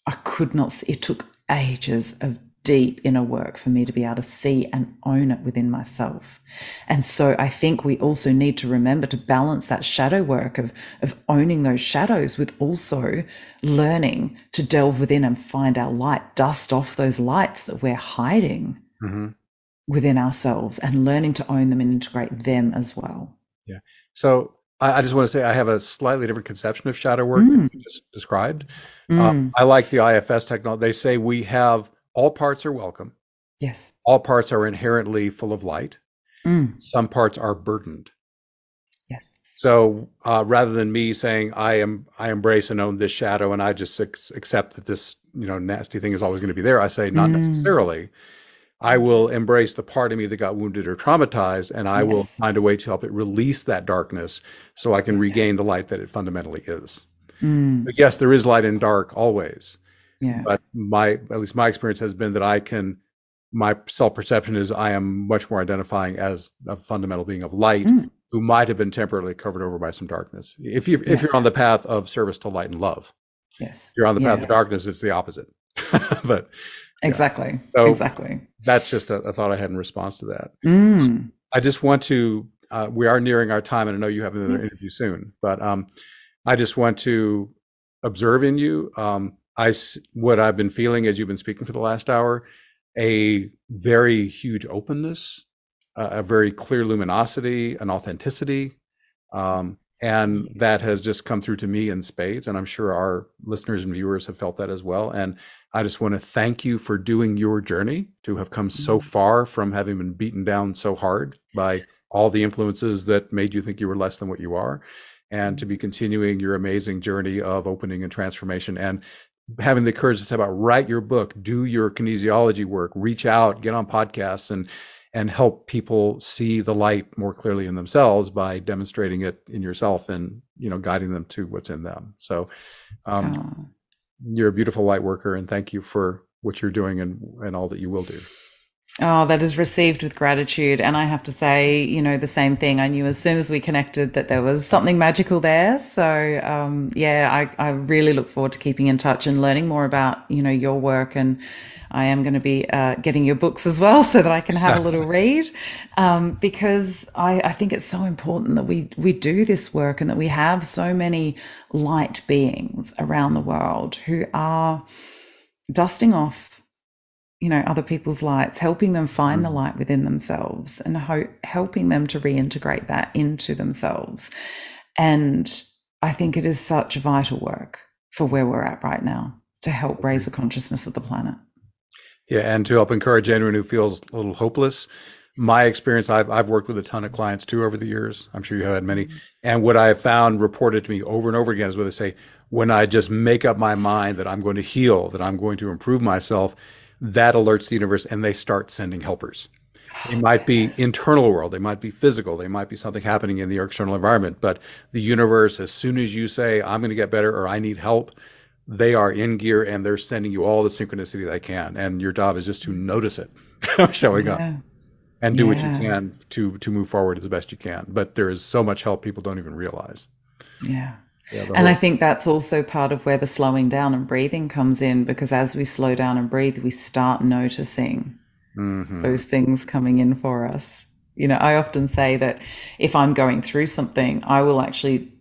I could not see. It took ages of deep inner work for me to be able to see and own it within myself. And so I think we also need to remember to balance that shadow work of, of owning those shadows with also learning to delve within and find our light, dust off those lights that we're hiding. Mm-hmm. Within ourselves and learning to own them and integrate them as well. Yeah. So I, I just want to say I have a slightly different conception of shadow work mm. you just described. Mm. Um, I like the IFS technology. They say we have all parts are welcome. Yes. All parts are inherently full of light. Mm. Some parts are burdened. Yes. So uh, rather than me saying I am I embrace and own this shadow and I just accept that this you know nasty thing is always going to be there, I say not mm. necessarily. I will embrace the part of me that got wounded or traumatized, and I yes. will find a way to help it release that darkness so I can regain the light that it fundamentally is. Mm. But yes, there is light and dark always. Yeah. But my at least my experience has been that I can my self perception is I am much more identifying as a fundamental being of light mm. who might have been temporarily covered over by some darkness. If you if you're on the path of service to light and love. Yes. If you're on the path yeah. of darkness, it's the opposite. but Exactly. So exactly. That's just a, a, thought I had in response to that. Mm. I just want to. Uh, we are nearing our time, and I know you have another yes. interview soon. But um, I just want to observe in you. Um, I what I've been feeling as you've been speaking for the last hour, a very huge openness, uh, a very clear luminosity, an authenticity. Um, and that has just come through to me in spades and i'm sure our listeners and viewers have felt that as well. And I just want to thank you for doing your journey to have come so mm-hmm. far from having been beaten down so hard by all the influences that made you think you were less than what you are, and to be continuing your amazing journey of opening and transformation and having the courage to step out, write your book, do your kinesiology work, reach out, get on podcasts, and and help people see the light more clearly in themselves by demonstrating it in yourself and you know guiding them to what's in them. So. Um, oh you're a beautiful light worker, and thank you for what you're doing and, and all that you will do. Oh, that is received with gratitude. And I have to say, you know, the same thing. I knew as soon as we connected that there was something magical there. So, um, yeah, I, I really look forward to keeping in touch and learning more about, you know, your work and I am going to be uh, getting your books as well so that I can have a little read. Um, because I, I, think it's so important that we, we do this work and that we have so many light beings around the world who are dusting off you know other people's lights helping them find mm. the light within themselves and ho- helping them to reintegrate that into themselves. And i think it is such vital work for where we're at right now to help raise the consciousness of the planet yeah, and to help encourage anyone who feels a little hopeless. My experience, I've, I've worked with a ton of clients too over the years. I'm sure you have had many. Mm-hmm. And what I have found reported to me over and over again is what they say when I just make up my mind that I'm going to heal, that I'm going to improve myself, that alerts the universe and they start sending helpers. They might be internal world, they might be physical, they might be something happening in the external environment, but the universe, as soon as you say, I'm going to get better or I need help, they are in gear and they're sending you all the synchronicity they can, and your job is just to notice it showing yeah. up and do yeah. what you can to to move forward as best you can. But there is so much help people don't even realize. Yeah. Yeah, and whole... I think that's also part of where the slowing down and breathing comes in because as we slow down and breathe, we start noticing mm-hmm. those things coming in for us. You know, I often say that if I'm going through something, I will actually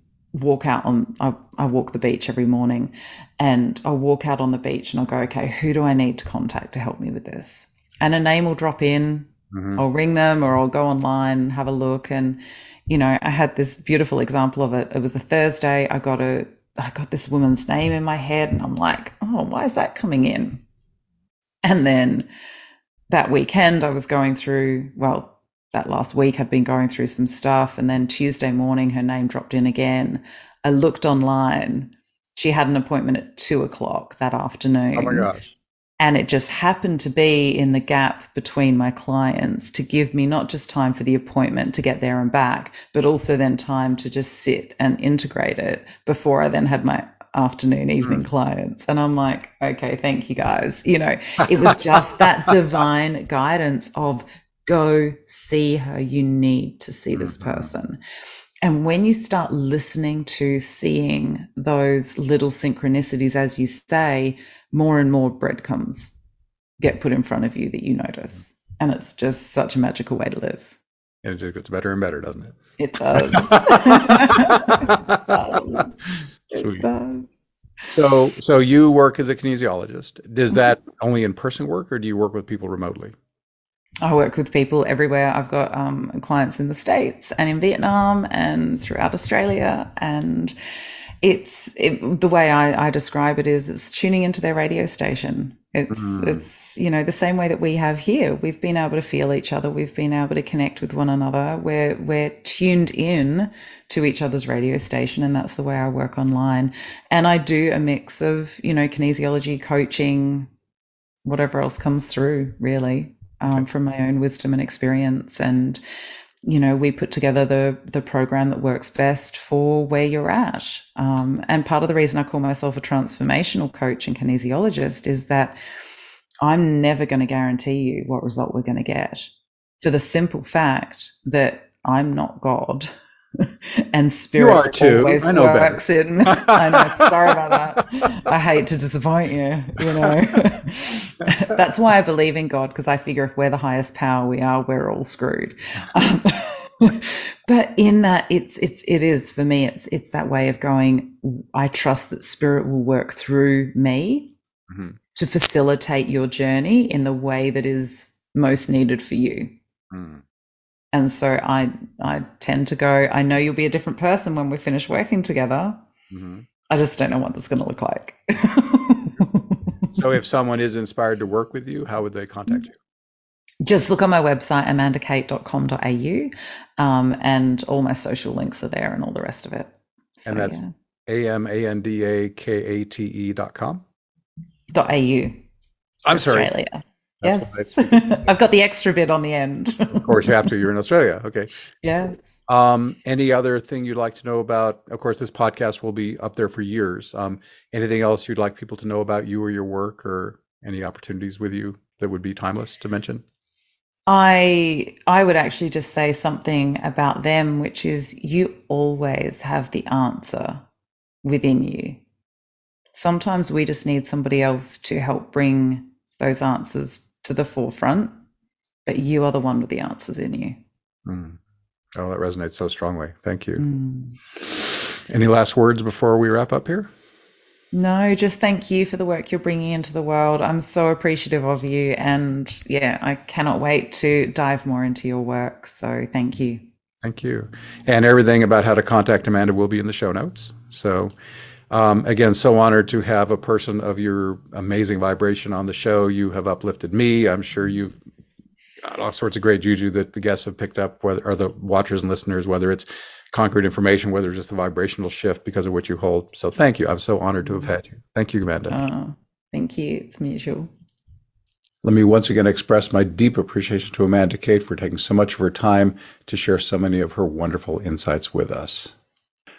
walk out on I, I, walk the beach every morning and I'll walk out on the beach and I'll go, okay, who do I need to contact to help me with this? And a name will drop in. Mm-hmm. I'll ring them or I'll go online and have a look. And, you know, I had this beautiful example of it. It was a Thursday. I got a I got this woman's name in my head and I'm like, oh, why is that coming in? And then that weekend I was going through, well, that last week I'd been going through some stuff. And then Tuesday morning, her name dropped in again. I looked online. She had an appointment at two o'clock that afternoon. Oh my gosh. And it just happened to be in the gap between my clients to give me not just time for the appointment to get there and back, but also then time to just sit and integrate it before I then had my afternoon, evening mm. clients. And I'm like, okay, thank you guys. You know, it was just that divine guidance of go see her. You need to see this mm-hmm. person. And when you start listening to seeing those little synchronicities, as you say, more and more breadcrumbs get put in front of you that you notice. And it's just such a magical way to live. And it just gets better and better, doesn't it? It does. it does. So, so you work as a kinesiologist. Does that only in-person work, or do you work with people remotely? I work with people everywhere. I've got um, clients in the States and in Vietnam and throughout Australia. And it's it, the way I, I, describe it is it's tuning into their radio station. It's mm. it's you know the same way that we have here. We've been able to feel each other. We've been able to connect with one another. We're we're tuned in to each other's radio station, and that's the way I work online. And I do a mix of you know kinesiology, coaching, whatever else comes through, really um, from my own wisdom and experience. And, you know, we put together the, the program that works best for where you're at. Um, and part of the reason I call myself a transformational coach and kinesiologist is that I'm never going to guarantee you what result we're going to get for the simple fact that I'm not God. and spirit you are too. always I know works better. in. I know. Sorry about that. I hate to disappoint you. You know, that's why I believe in God because I figure if we're the highest power we are, we're all screwed. Um, but in that, it's it's it is for me. It's it's that way of going. I trust that spirit will work through me mm-hmm. to facilitate your journey in the way that is most needed for you. Mm. And so I I tend to go, I know you'll be a different person when we finish working together. Mm-hmm. I just don't know what that's going to look like. so if someone is inspired to work with you, how would they contact you? Just look on my website, amandakate.com.au, um, and all my social links are there and all the rest of it. So, and that's A M A N D A K A T E dot com? Dot AU. I'm Australia. sorry. That's yes. I've got the extra bit on the end. of course, you have to. You're in Australia. Okay. Yes. Um, any other thing you'd like to know about? Of course, this podcast will be up there for years. Um, anything else you'd like people to know about you or your work or any opportunities with you that would be timeless to mention? I I would actually just say something about them, which is you always have the answer within you. Sometimes we just need somebody else to help bring those answers to the forefront, but you are the one with the answers in you. Mm. Oh, that resonates so strongly. Thank you. Mm. Any last words before we wrap up here? No, just thank you for the work you're bringing into the world. I'm so appreciative of you. And yeah, I cannot wait to dive more into your work. So thank you. Thank you. And everything about how to contact Amanda will be in the show notes. So um, again, so honored to have a person of your amazing vibration on the show. You have uplifted me. I'm sure you've all sorts of great juju that the guests have picked up, whether or the watchers and listeners, whether it's concrete information, whether it's just the vibrational shift because of what you hold. So thank you. I'm so honored to have had you. Thank you, Amanda. Oh, thank you. It's mutual. Let me once again express my deep appreciation to Amanda Kate for taking so much of her time to share so many of her wonderful insights with us.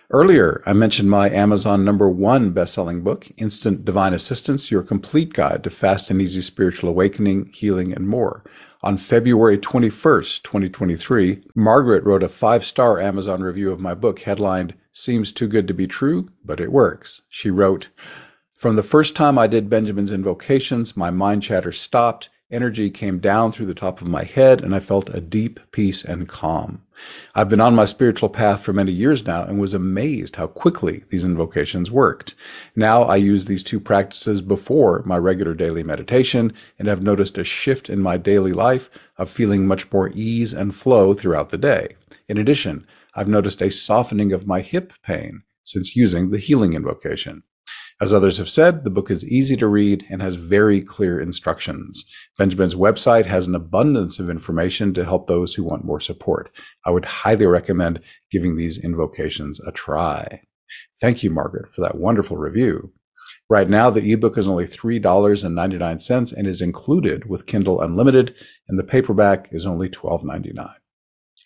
Earlier, I mentioned my Amazon number one best-selling book, Instant Divine Assistance, Your Complete Guide to Fast and Easy Spiritual Awakening, Healing, and More. On February 21st, 2023, Margaret wrote a five-star Amazon review of my book headlined, Seems Too Good to Be True, But It Works. She wrote, From the first time I did Benjamin's invocations, my mind chatter stopped, energy came down through the top of my head, and I felt a deep peace and calm. I've been on my spiritual path for many years now and was amazed how quickly these invocations worked. Now I use these two practices before my regular daily meditation and have noticed a shift in my daily life of feeling much more ease and flow throughout the day. In addition, I've noticed a softening of my hip pain since using the healing invocation. As others have said, the book is easy to read and has very clear instructions. Benjamin's website has an abundance of information to help those who want more support. I would highly recommend giving these invocations a try. Thank you, Margaret, for that wonderful review. Right now, the ebook is only $3.99 and is included with Kindle Unlimited, and the paperback is only $12.99.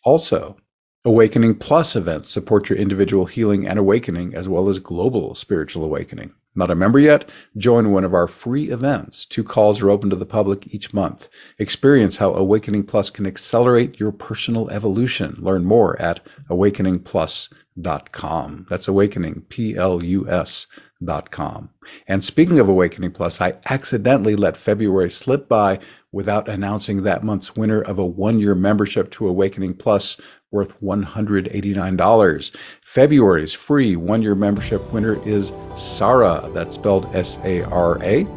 Also, Awakening Plus events support your individual healing and awakening as well as global spiritual awakening. Not a member yet? Join one of our free events. Two calls are open to the public each month. Experience how Awakening Plus can accelerate your personal evolution. Learn more at awakeningplus.com. That's awakening, P-L-U-S dot com. And speaking of Awakening Plus, I accidentally let February slip by without announcing that month's winner of a one-year membership to Awakening Plus worth $189. February's free one-year membership winner is Sara. That's spelled S-A-R-A.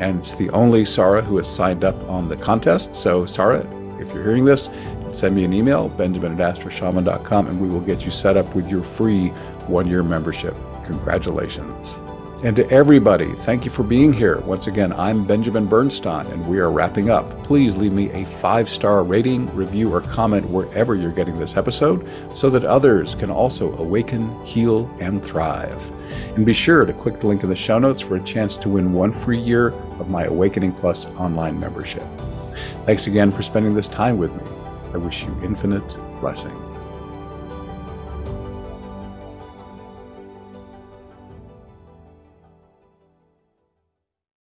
And it's the only Sara who has signed up on the contest. So Sara, if you're hearing this, send me an email, benjamin at astroshaman.com, and we will get you set up with your free one-year membership. Congratulations. And to everybody, thank you for being here. Once again, I'm Benjamin Bernstein, and we are wrapping up. Please leave me a five star rating, review, or comment wherever you're getting this episode so that others can also awaken, heal, and thrive. And be sure to click the link in the show notes for a chance to win one free year of my Awakening Plus online membership. Thanks again for spending this time with me. I wish you infinite blessings.